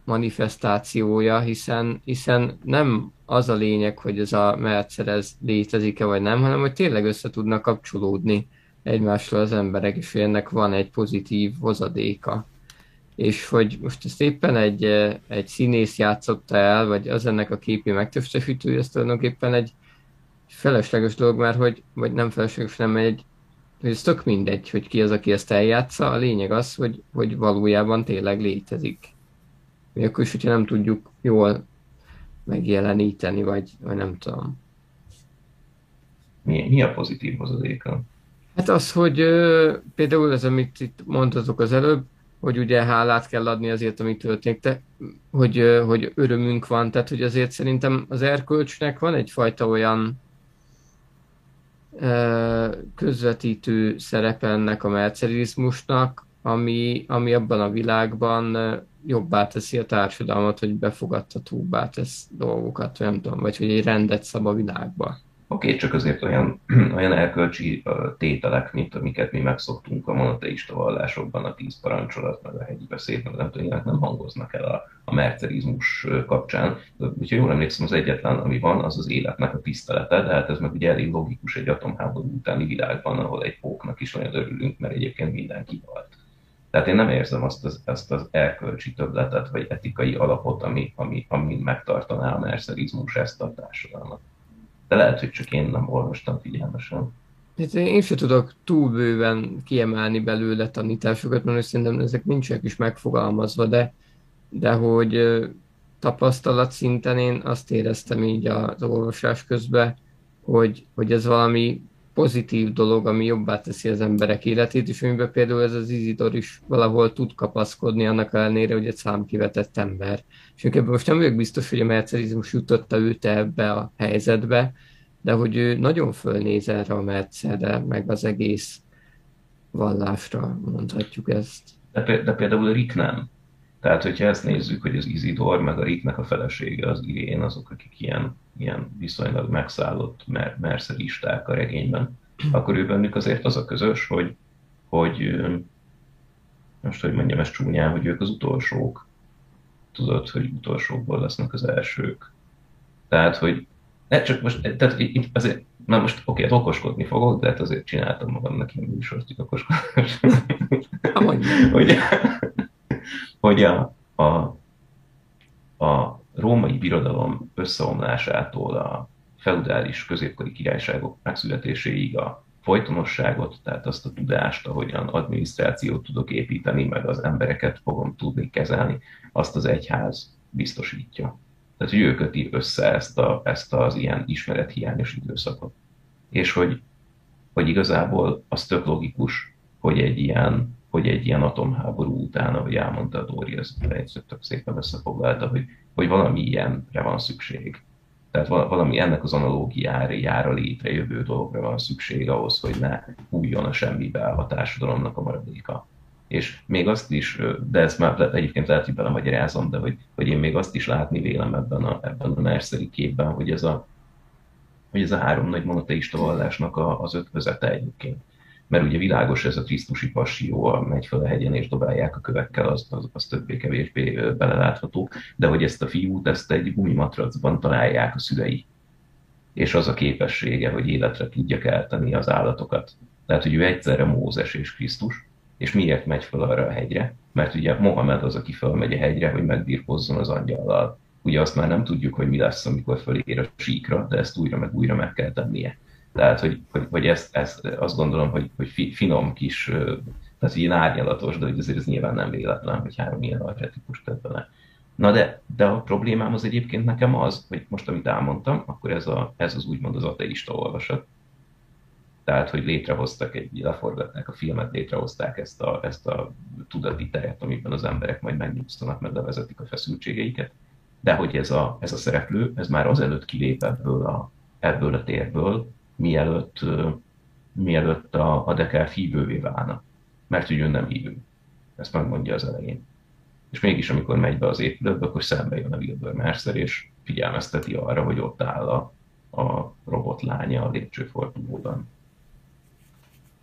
manifestációja, hiszen, hiszen nem az a lényeg, hogy ez a Mercer ez létezik-e vagy nem, hanem hogy tényleg össze tudnak kapcsolódni egymásról az emberek, és hogy ennek van egy pozitív hozadéka. És hogy most ezt éppen egy, egy színész játszotta el, vagy az ennek a képi megtestesítője, ez tulajdonképpen egy felesleges dolog már, hogy, vagy nem felesleges, nem egy, ez tök mindegy, hogy ki az, aki ezt eljátsza, a lényeg az, hogy, hogy valójában tényleg létezik. Mi akkor is, hogyha nem tudjuk jól megjeleníteni, vagy, vagy nem tudom.
Mi, mi a pozitív hozadéka?
Hát az, hogy ö, például ez, amit itt mondtatok az előbb, hogy ugye hálát kell adni azért, ami történik, de hogy, ö, hogy örömünk van, tehát hogy azért szerintem az erkölcsnek van egyfajta olyan ö, közvetítő szerepe ennek a mercerizmusnak, ami, ami abban a világban jobbá teszi a társadalmat, hogy befogadtatóbbá tesz dolgokat, nem tudom, vagy hogy egy rendet szab a világba.
Oké, okay, csak azért olyan, (clears throat) olyan erkölcsi tételek, mint amiket mi megszoktunk a monoteista vallásokban, a tíz parancsolat, meg a hegyi beszéd, meg nem tudom, nem hangoznak el a, a mercerizmus kapcsán. Úgyhogy jól emlékszem, az egyetlen, ami van, az az életnek a tisztelete, de hát ez meg ugye elég logikus egy atomháború utáni világban, ahol egy póknak is olyan örülünk, mert egyébként mindenki halt. Tehát én nem érzem azt az, azt az erkölcsi többletet, vagy etikai alapot, ami, ami, ami megtartaná a mercerizmus ezt a társadalmat. De lehet, hogy csak én nem olvastam figyelmesen.
Hát én sem tudok túl bőven kiemelni belőle tanításokat, mert szerintem ezek nincsenek is megfogalmazva, de, de hogy tapasztalat szinten én azt éreztem így az olvasás közben, hogy, hogy ez valami pozitív dolog, ami jobbá teszi az emberek életét, és amiben például ez az Izidor is valahol tud kapaszkodni annak ellenére, hogy egy számkivetett ember. És ebben most nem vagyok biztos, hogy a mercerizmus jutotta őt ebbe a helyzetbe, de hogy ő nagyon fölnéz erre a mercedre, meg az egész vallásra, mondhatjuk ezt.
De, de például Rick nem. Tehát, hogyha ezt nézzük, hogy az Izidor, meg a Ricknek a felesége, az Irén, azok, akik ilyen, ilyen viszonylag megszállott mer- merceristák a regényben, akkor ő bennük azért az a közös, hogy, hogy most, hogy mondjam ezt csúnyán, hogy ők az utolsók. Tudod, hogy utolsókból lesznek az elsők. Tehát, hogy ne csak most, tehát itt azért, na most oké, hát okoskodni fogok, de hát azért csináltam magamnak ilyen műsort, hogy okoskodás. hogy, hogy a, a, a római birodalom összeomlásától a feudális középkori királyságok megszületéséig a folytonosságot, tehát azt a tudást, ahogyan adminisztrációt tudok építeni, meg az embereket fogom tudni kezelni, azt az egyház biztosítja. Tehát, hogy ő köti össze ezt, a, ezt az ilyen ismerethiányos időszakot. És hogy, hogy igazából az tök logikus, hogy egy ilyen hogy egy ilyen atomháború után, ahogy elmondta a Dóri, ez tök szépen összefoglalta, hogy, hogy valami ilyenre van szükség. Tehát valami ennek az analógiára létrejövő dologra van szükség ahhoz, hogy ne hújjon a semmibe a társadalomnak a maradéka. És még azt is, de ezt már egyébként lehet, hogy belemagyarázom, de hogy, hogy én még azt is látni vélem ebben a, ebben a merszeri képben, hogy ez a, hogy ez a három nagy monoteista vallásnak a, az ötvözete egyébként mert ugye világos ez a Krisztusi passió, megy fel a hegyen és dobálják a kövekkel, az, az, az többé-kevésbé belelátható, de hogy ezt a fiút, ezt egy gumimatracban találják a szülei, és az a képessége, hogy életre tudja kelteni az állatokat. Tehát, hogy ő egyszerre Mózes és Krisztus, és miért megy fel arra a hegyre? Mert ugye Mohamed az, aki fölmegy a hegyre, hogy megbírkozzon az angyallal. Ugye azt már nem tudjuk, hogy mi lesz, amikor fölér a síkra, de ezt újra meg újra meg kell tennie. Tehát, hogy, hogy, hogy ezt, ezt, azt gondolom, hogy, hogy finom kis, tehát ilyen árnyalatos, de azért ez nyilván nem véletlen, hogy három ilyen archetikus tett bele. Na de, de a problémám az egyébként nekem az, hogy most amit elmondtam, akkor ez, a, ez az úgymond az ateista olvasat. Tehát, hogy létrehoztak egy, leforgatták a filmet, létrehozták ezt a, ezt a tudati teret, amiben az emberek majd megnyugszanak, meg levezetik a feszültségeiket. De hogy ez a, ez a szereplő, ez már azelőtt kilép ebből a, ebből a térből, mielőtt, mielőtt a, a Dekel hívővé válna. Mert ugye ő nem hívő. Ezt megmondja az elején. És mégis, amikor megy be az épületbe, akkor szembe jön a Wilbur Mercer, és figyelmezteti arra, hogy ott áll a, a robotlánya a lépcsőfordulóban.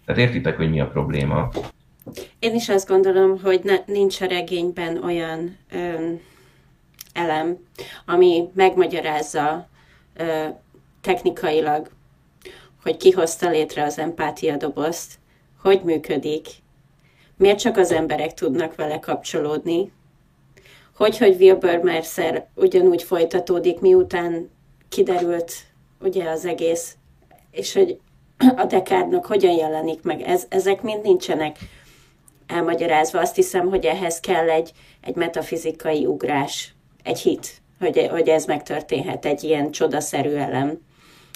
Tehát értitek, hogy mi a probléma?
Én is azt gondolom, hogy ne, nincs a regényben olyan ö, elem, ami megmagyarázza ö, technikailag, hogy ki hozta létre az empátia dobozt, hogy működik, miért csak az emberek tudnak vele kapcsolódni, hogy, hogy Wilbur Mercer ugyanúgy folytatódik, miután kiderült ugye az egész, és hogy a Dekárnak hogyan jelenik meg. Ez, ezek mind nincsenek elmagyarázva. Azt hiszem, hogy ehhez kell egy, egy metafizikai ugrás, egy hit, hogy, hogy ez megtörténhet, egy ilyen csodaszerű elem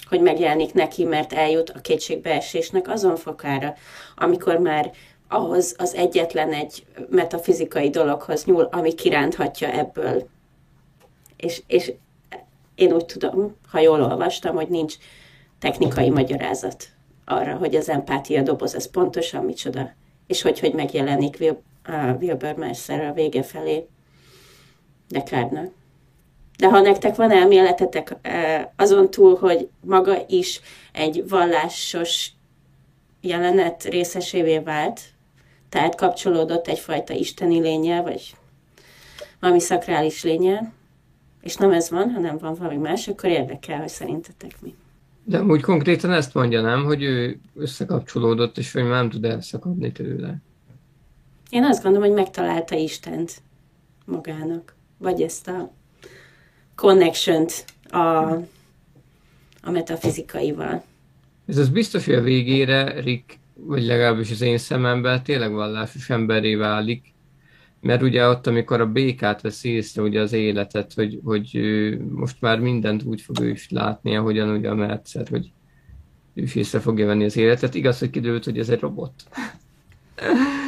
hogy megjelenik neki, mert eljut a kétségbeesésnek azon fokára, amikor már ahhoz az egyetlen egy metafizikai dologhoz nyúl, ami kiránthatja ebből. És, és én úgy tudom, ha jól olvastam, hogy nincs technikai magyarázat arra, hogy az empátia doboz, ez pontosan micsoda, és hogy, hogy megjelenik Wil, uh, Wilbur Mercer a vége felé Descartes-nak. De ha nektek van elméletetek azon túl, hogy maga is egy vallásos jelenet részesévé vált, tehát kapcsolódott egyfajta isteni lényel, vagy valami szakrális lényel, és nem ez van, hanem van valami más, akkor érdekel, hogy szerintetek mi.
De úgy konkrétan ezt mondja, nem, hogy ő összekapcsolódott, és hogy nem tud elszakadni tőle.
Én azt gondolom, hogy megtalálta Istent magának, vagy ezt a connection a, a metafizikaival.
Ez az biztos, hogy a végére Rick, vagy legalábbis az én szememben tényleg vallásos emberé válik, mert ugye ott, amikor a békát veszi észre ugye az életet, hogy, hogy most már mindent úgy fog ő is látni, ahogyan ugye a Mercer, hogy ő is észre fogja venni az életet. Igaz, hogy kiderült, hogy ez egy robot. (laughs)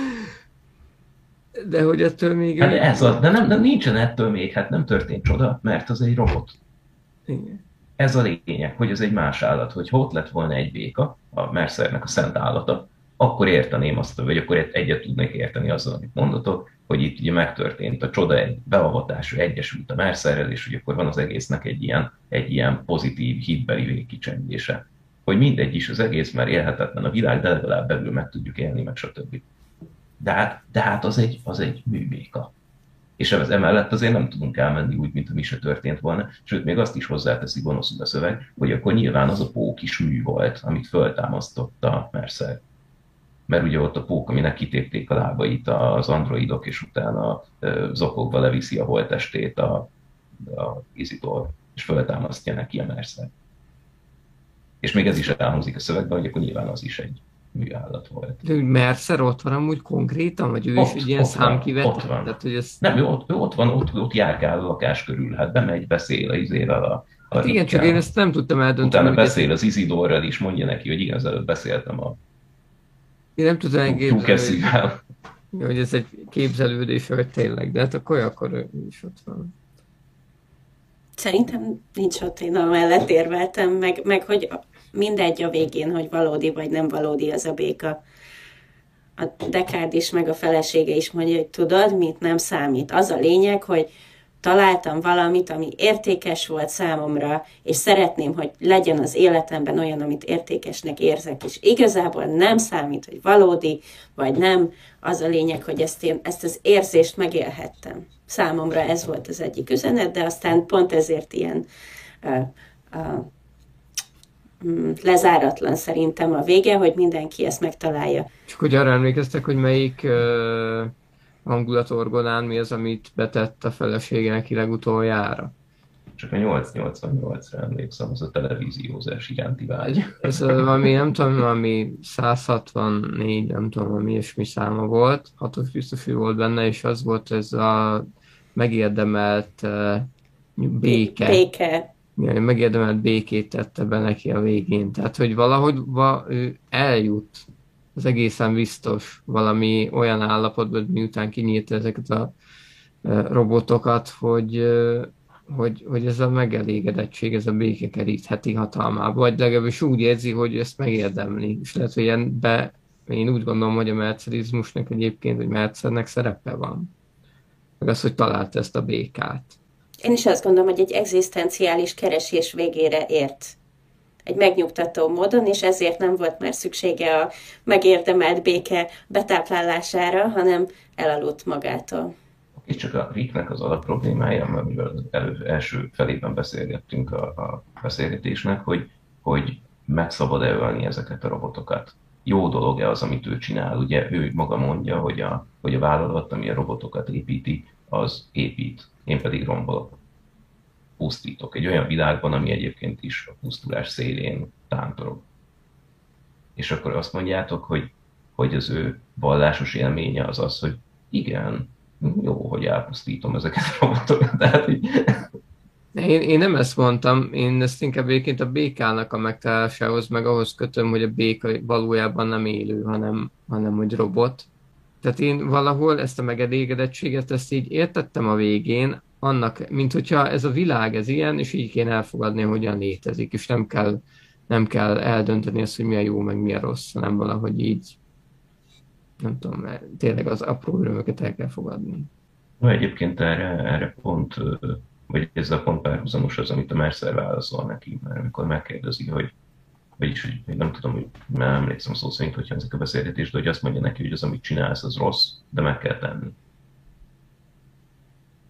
De hogy ettől még...
Hát ez az, de nem, nem, nincsen ettől még, hát nem történt csoda, mert az egy robot. Igen. Ez a lényeg, hogy ez egy más állat, hogy ha ott lett volna egy béka, a Mercernek a szent állata, akkor érteném azt, vagy akkor egyet tudnék érteni azzal, amit mondatok, hogy itt ugye megtörtént a csoda, egy beavatású egyesült a Mercerrel, és hogy akkor van az egésznek egy ilyen, egy ilyen pozitív hitbeli végkicsengése. Hogy mindegy is az egész, mert élhetetlen a világ, de legalább belül meg tudjuk élni, meg stb. De hát, de hát az, egy, az egy művéka. És ez emellett azért nem tudunk elmenni úgy, mint mi se történt volna. Sőt, még azt is hozzáteszi gonoszul a szöveg, hogy akkor nyilván az a pók is mű volt, amit föltámasztotta Mercer. Mert ugye ott a pók, aminek kitépték a lábait az androidok, és utána zokogva leviszi a holtestét a, a Isidor, és föltámasztja neki a Mercer. És még ez is elhangzik a szövegben, hogy akkor nyilván az is egy műállat volt.
De Mercer ott van amúgy konkrétan, vagy ő ott, is egy ilyen számkivető? Ott van. Tehát, hogy ez...
Nem, ő ott, ő ott van, ott, ott járkál a lakás körül, hát bemegy, beszél az izével a,
a hát igen, csak én ezt nem tudtam eldönteni.
Utána beszél az Isidorral is, mondja neki, hogy igen, az előtt beszéltem a
én nem tudom elképzelni, hogy, hogy ez egy képzelődés, vagy tényleg, de hát akkor, akkor ő is ott van.
Szerintem nincs ott, én mellett érveltem, meg, meg hogy mindegy a végén, hogy valódi vagy nem valódi az a béka. A Dekád is, meg a felesége is mondja, hogy tudod, mit nem számít. Az a lényeg, hogy találtam valamit, ami értékes volt számomra, és szeretném, hogy legyen az életemben olyan, amit értékesnek érzek, és igazából nem számít, hogy valódi, vagy nem, az a lényeg, hogy ezt, én, ezt az érzést megélhettem. Számomra ez volt az egyik üzenet, de aztán pont ezért ilyen uh, uh, lezáratlan szerintem a vége, hogy mindenki ezt megtalálja.
Csak hogy arra emlékeztek, hogy melyik uh, hangulatorgonán mi az, amit betett a felesége neki legutoljára?
Csak a 888-ra emlékszem, az a televíziózás iránti vágy. (laughs)
Ez valami, nem tudom, valami 164, nem tudom, valami ilyesmi száma volt, hatos biztos, volt benne, és az volt ez a megérdemelt uh, béke.
Béke.
Megérdemelt békét tette be neki a végén. Tehát, hogy valahogy va, ő eljut, az egészen biztos valami olyan állapotban, miután kinyírta ezeket a robotokat, hogy, hogy, hogy ez a megelégedettség, ez a béke kerítheti hatalmába, vagy legalábbis úgy érzi, hogy ezt megérdemli. És lehet, hogy be, én úgy gondolom, hogy a mercedizmusnak egyébként, hogy Mercednek szerepe van. Meg az, hogy talált ezt a békát.
Én is azt gondolom, hogy egy egzisztenciális keresés végére ért egy megnyugtató módon, és ezért nem volt már szüksége a megérdemelt béke betáplálására, hanem elaludt magától.
És csak a Ricknek az alapproblémája, amivel az elő, első felében beszélgettünk a, a beszélgetésnek, hogy, hogy meg szabad-e ölni ezeket a robotokat. Jó dolog-e az, amit ő csinál? Ugye ő maga mondja, hogy a, hogy a vállalat, ami a robotokat építi, az épít én pedig rombolok, pusztítok. Egy olyan világban, ami egyébként is a pusztulás szélén tántorog. És akkor azt mondjátok, hogy, hogy az ő vallásos élménye az az, hogy igen, jó, hogy elpusztítom ezeket a robotokat. (laughs) Tehát,
én, én nem ezt mondtam, én ezt inkább egyébként a békának a megtalálásához, meg ahhoz kötöm, hogy a béka valójában nem élő, hanem, hanem hogy robot, tehát én valahol ezt a megelégedettséget, ezt így értettem a végén, annak, mint hogyha ez a világ ez ilyen, és így kéne elfogadni, hogy hogyan létezik, és nem kell, nem kell eldönteni azt, hogy mi a jó, meg mi a rossz, hanem valahogy így, nem tudom, tényleg az apró örömöket el kell fogadni.
No, egyébként erre, erre pont, vagy ez a pont párhuzamos az, amit a Mercer válaszol neki, mert amikor megkérdezi, hogy vagyis hogy nem tudom, hogy nem emlékszem szó szerint, hogyha ezek a beszélgetés, de hogy azt mondja neki, hogy az, amit csinálsz, az rossz, de meg kell tenni.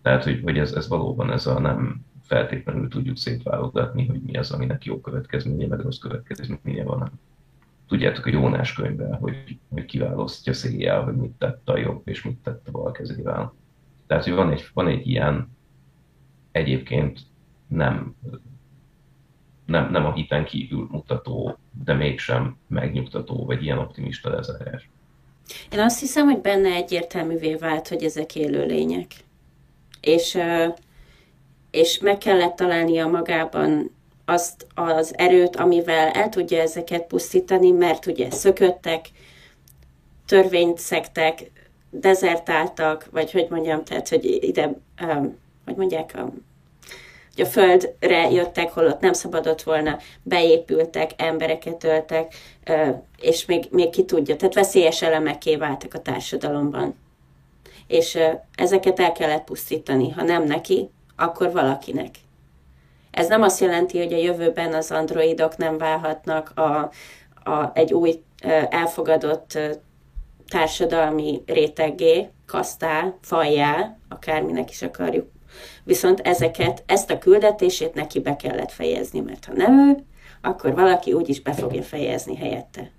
Tehát, hogy, hogy ez, ez valóban ez a nem feltétlenül tudjuk szétválogatni, hogy mi az, aminek jó következménye, meg rossz következménye van. Tudjátok a Jónás könyvben, hogy, hogy kiválasztja széjjel, hogy mit tett a jobb, és mit tett a bal kezével. Tehát, hogy van egy, van egy ilyen egyébként nem nem, nem a hiten kívül mutató, de mégsem megnyugtató, vagy ilyen optimista lezárás.
Én azt hiszem, hogy benne egyértelművé vált, hogy ezek élőlények. És, és meg kellett találnia magában azt az erőt, amivel el tudja ezeket pusztítani, mert ugye szököttek, törvényt szektek, dezertáltak, vagy hogy mondjam, tehát, hogy ide, um, hogy mondják, a a földre jöttek, holott nem szabadott volna, beépültek, embereket öltek, és még, még ki tudja, tehát veszélyes elemeké váltak a társadalomban. És ezeket el kellett pusztítani, ha nem neki, akkor valakinek. Ez nem azt jelenti, hogy a jövőben az androidok nem válhatnak a, a, egy új elfogadott társadalmi réteggé, kasztá, fajjá, akárminek is akarjuk Viszont ezeket, ezt a küldetését neki be kellett fejezni, mert ha nem ő, akkor valaki úgyis be fogja fejezni helyette.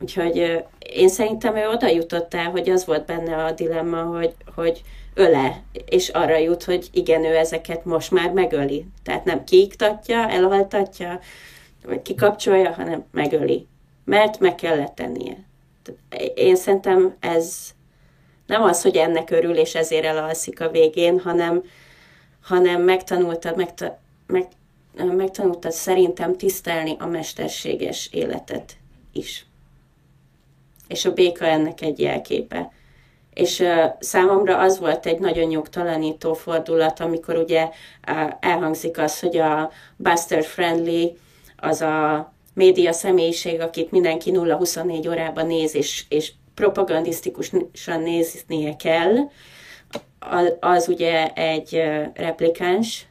Úgyhogy én szerintem ő oda jutott el, hogy az volt benne a dilemma, hogy, hogy öle, és arra jut, hogy igen, ő ezeket most már megöli. Tehát nem kiiktatja, elaltatja, vagy kikapcsolja, hanem megöli. Mert meg kellett tennie. Én szerintem ez, nem az, hogy ennek örül, és ezért elalszik a végén, hanem, hanem megtanultad, megta, meg, megtanultad szerintem tisztelni a mesterséges életet is. És a béka ennek egy jelképe. És uh, számomra az volt egy nagyon nyugtalanító fordulat, amikor ugye uh, elhangzik az, hogy a Buster Friendly az a média személyiség, akit mindenki 0-24 órában néz, és, és propagandisztikusan néznie kell, az, ugye egy replikáns,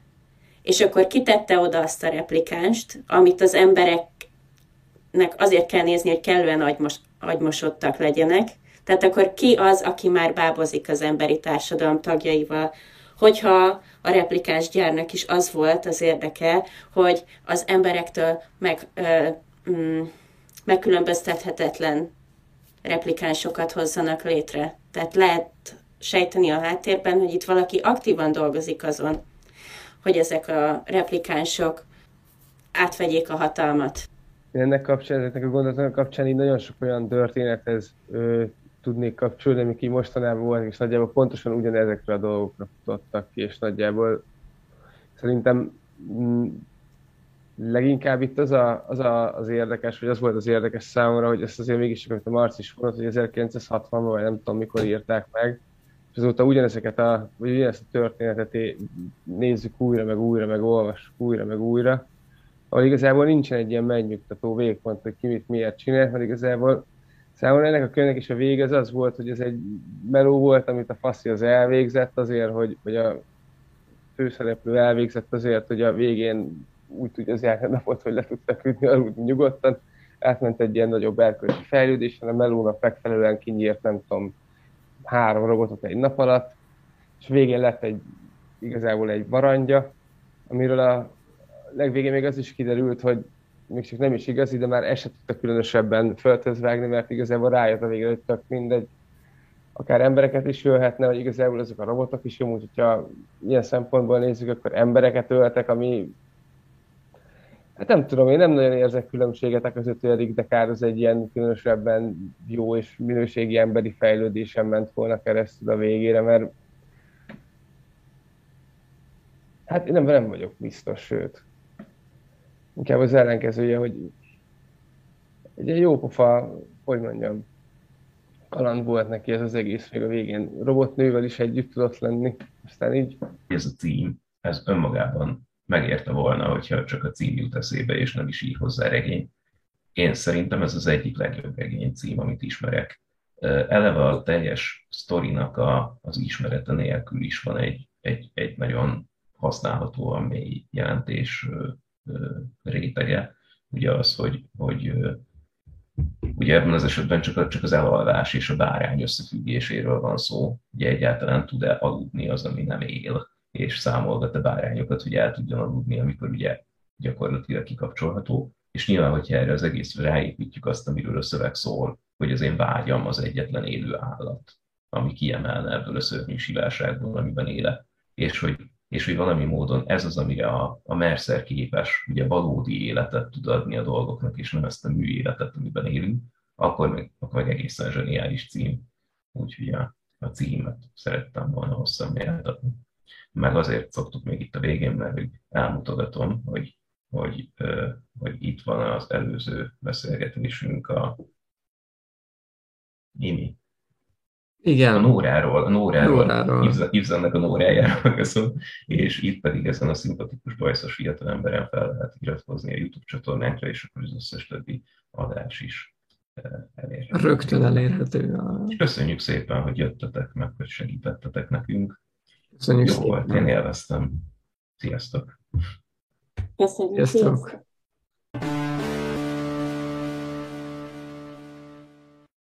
és akkor kitette oda azt a replikánst, amit az embereknek azért kell nézni, hogy kellően agymos, agymosodtak legyenek. Tehát akkor ki az, aki már bábozik az emberi társadalom tagjaival, hogyha a replikáns gyárnak is az volt az érdeke, hogy az emberektől meg, ö, mm, megkülönböztethetetlen replikánsokat hozzanak létre. Tehát lehet sejteni a háttérben, hogy itt valaki aktívan dolgozik azon, hogy ezek a replikánsok átvegyék a hatalmat.
Ennek kapcsán, ennek a gondolatnak kapcsán így nagyon sok olyan történethez ö, tudnék kapcsolni, amik így mostanában voltak, és nagyjából pontosan ugyanezekre a dolgokra futottak ki, és nagyjából szerintem mm, leginkább itt az, a, az a, az érdekes, vagy az volt az érdekes számomra, hogy ezt azért mégis, amit a Marci is mondott, hogy 1960-ban, vagy nem tudom mikor írták meg, és azóta ugyanezeket a, vagy ugyanezt a történetet nézzük újra, meg újra, meg olvassuk újra, meg újra, ahol igazából nincsen egy ilyen megnyugtató végpont, hogy ki mit miért csinál, mert igazából számomra ennek a könyvnek is a vége az az volt, hogy ez egy meló volt, amit a faszi az elvégzett azért, hogy, hogy a főszereplő elvégzett azért, hogy a végén úgy tudja zárni a napot, hogy le tudtak ütni, aludni nyugodtan, átment egy ilyen nagyobb erkölcsi fejlődésen, a melónak megfelelően kinyírt, nem tudom, három robotot egy nap alatt, és végén lett egy igazából egy barangja, amiről a legvégén még az is kiderült, hogy még csak nem is igazi, de már eset tudta különösebben föltöz vágni, mert igazából rájött a végre, hogy tök mindegy, akár embereket is ölhetne, vagy igazából azok a robotok is jó, úgyhogy ha ilyen szempontból nézzük, akkor embereket öltek, ami Hát nem tudom, én nem nagyon érzek különbséget a között, hogy a Rick Deckard az egy ilyen különösebben jó és minőségi emberi fejlődésen ment volna keresztül a végére, mert hát én nem, nem vagyok biztos, sőt. Inkább az ellenkezője, hogy egy jó pofa, hogy mondjam, kaland volt neki ez az egész, még a végén robotnővel is együtt tudott lenni, aztán így.
Ez a cím, ez önmagában megérte volna, hogyha csak a cím jut eszébe, és nem is ír hozzá regény. Én szerintem ez az egyik legjobb regény cím, amit ismerek. Eleve a teljes sztorinak a, az ismerete nélkül is van egy, egy, egy nagyon használhatóan mély jelentés rétege. Ugye az, hogy, hogy ugye ebben az esetben csak, csak az elalvás és a bárány összefüggéséről van szó. Ugye egyáltalán tud-e aludni az, ami nem él és számolgat a bárányokat, hogy el tudjon aludni, amikor ugye gyakorlatilag kikapcsolható. És nyilván, hogyha erre az egészre ráépítjük azt, amiről a szöveg szól, hogy az én vágyam az egyetlen élő állat, ami kiemelne ebből a szörnyű sivárságból, amiben élek, és hogy, és hogy valami módon ez az, amire a, a Mercer képes, ugye valódi életet tud adni a dolgoknak, és nem ezt a mű életet, amiben élünk, akkor meg, akkor meg egészen zseniális cím. Úgyhogy a, a címet szerettem volna hosszan méltatni meg azért szoktuk még itt a végén, mert elmutogatom, hogy, hogy, hogy itt van az előző beszélgetésünk a Imi.
Igen.
A Nóráról, a Nóráról, Nóráról. Ibzennek a Nórájáról (laughs) köszönöm, és itt pedig ezen a szimpatikus bajszos fiatalemberen fel lehet iratkozni a YouTube csatornánkra, és akkor az összes többi adás is elérhető.
Rögtön elérhető.
Köszönjük szépen, hogy jöttetek meg, hogy segítettetek nekünk.
Köszönjük
Jó volt, én élveztem. Sziasztok!
Köszönjük. Sziasztok!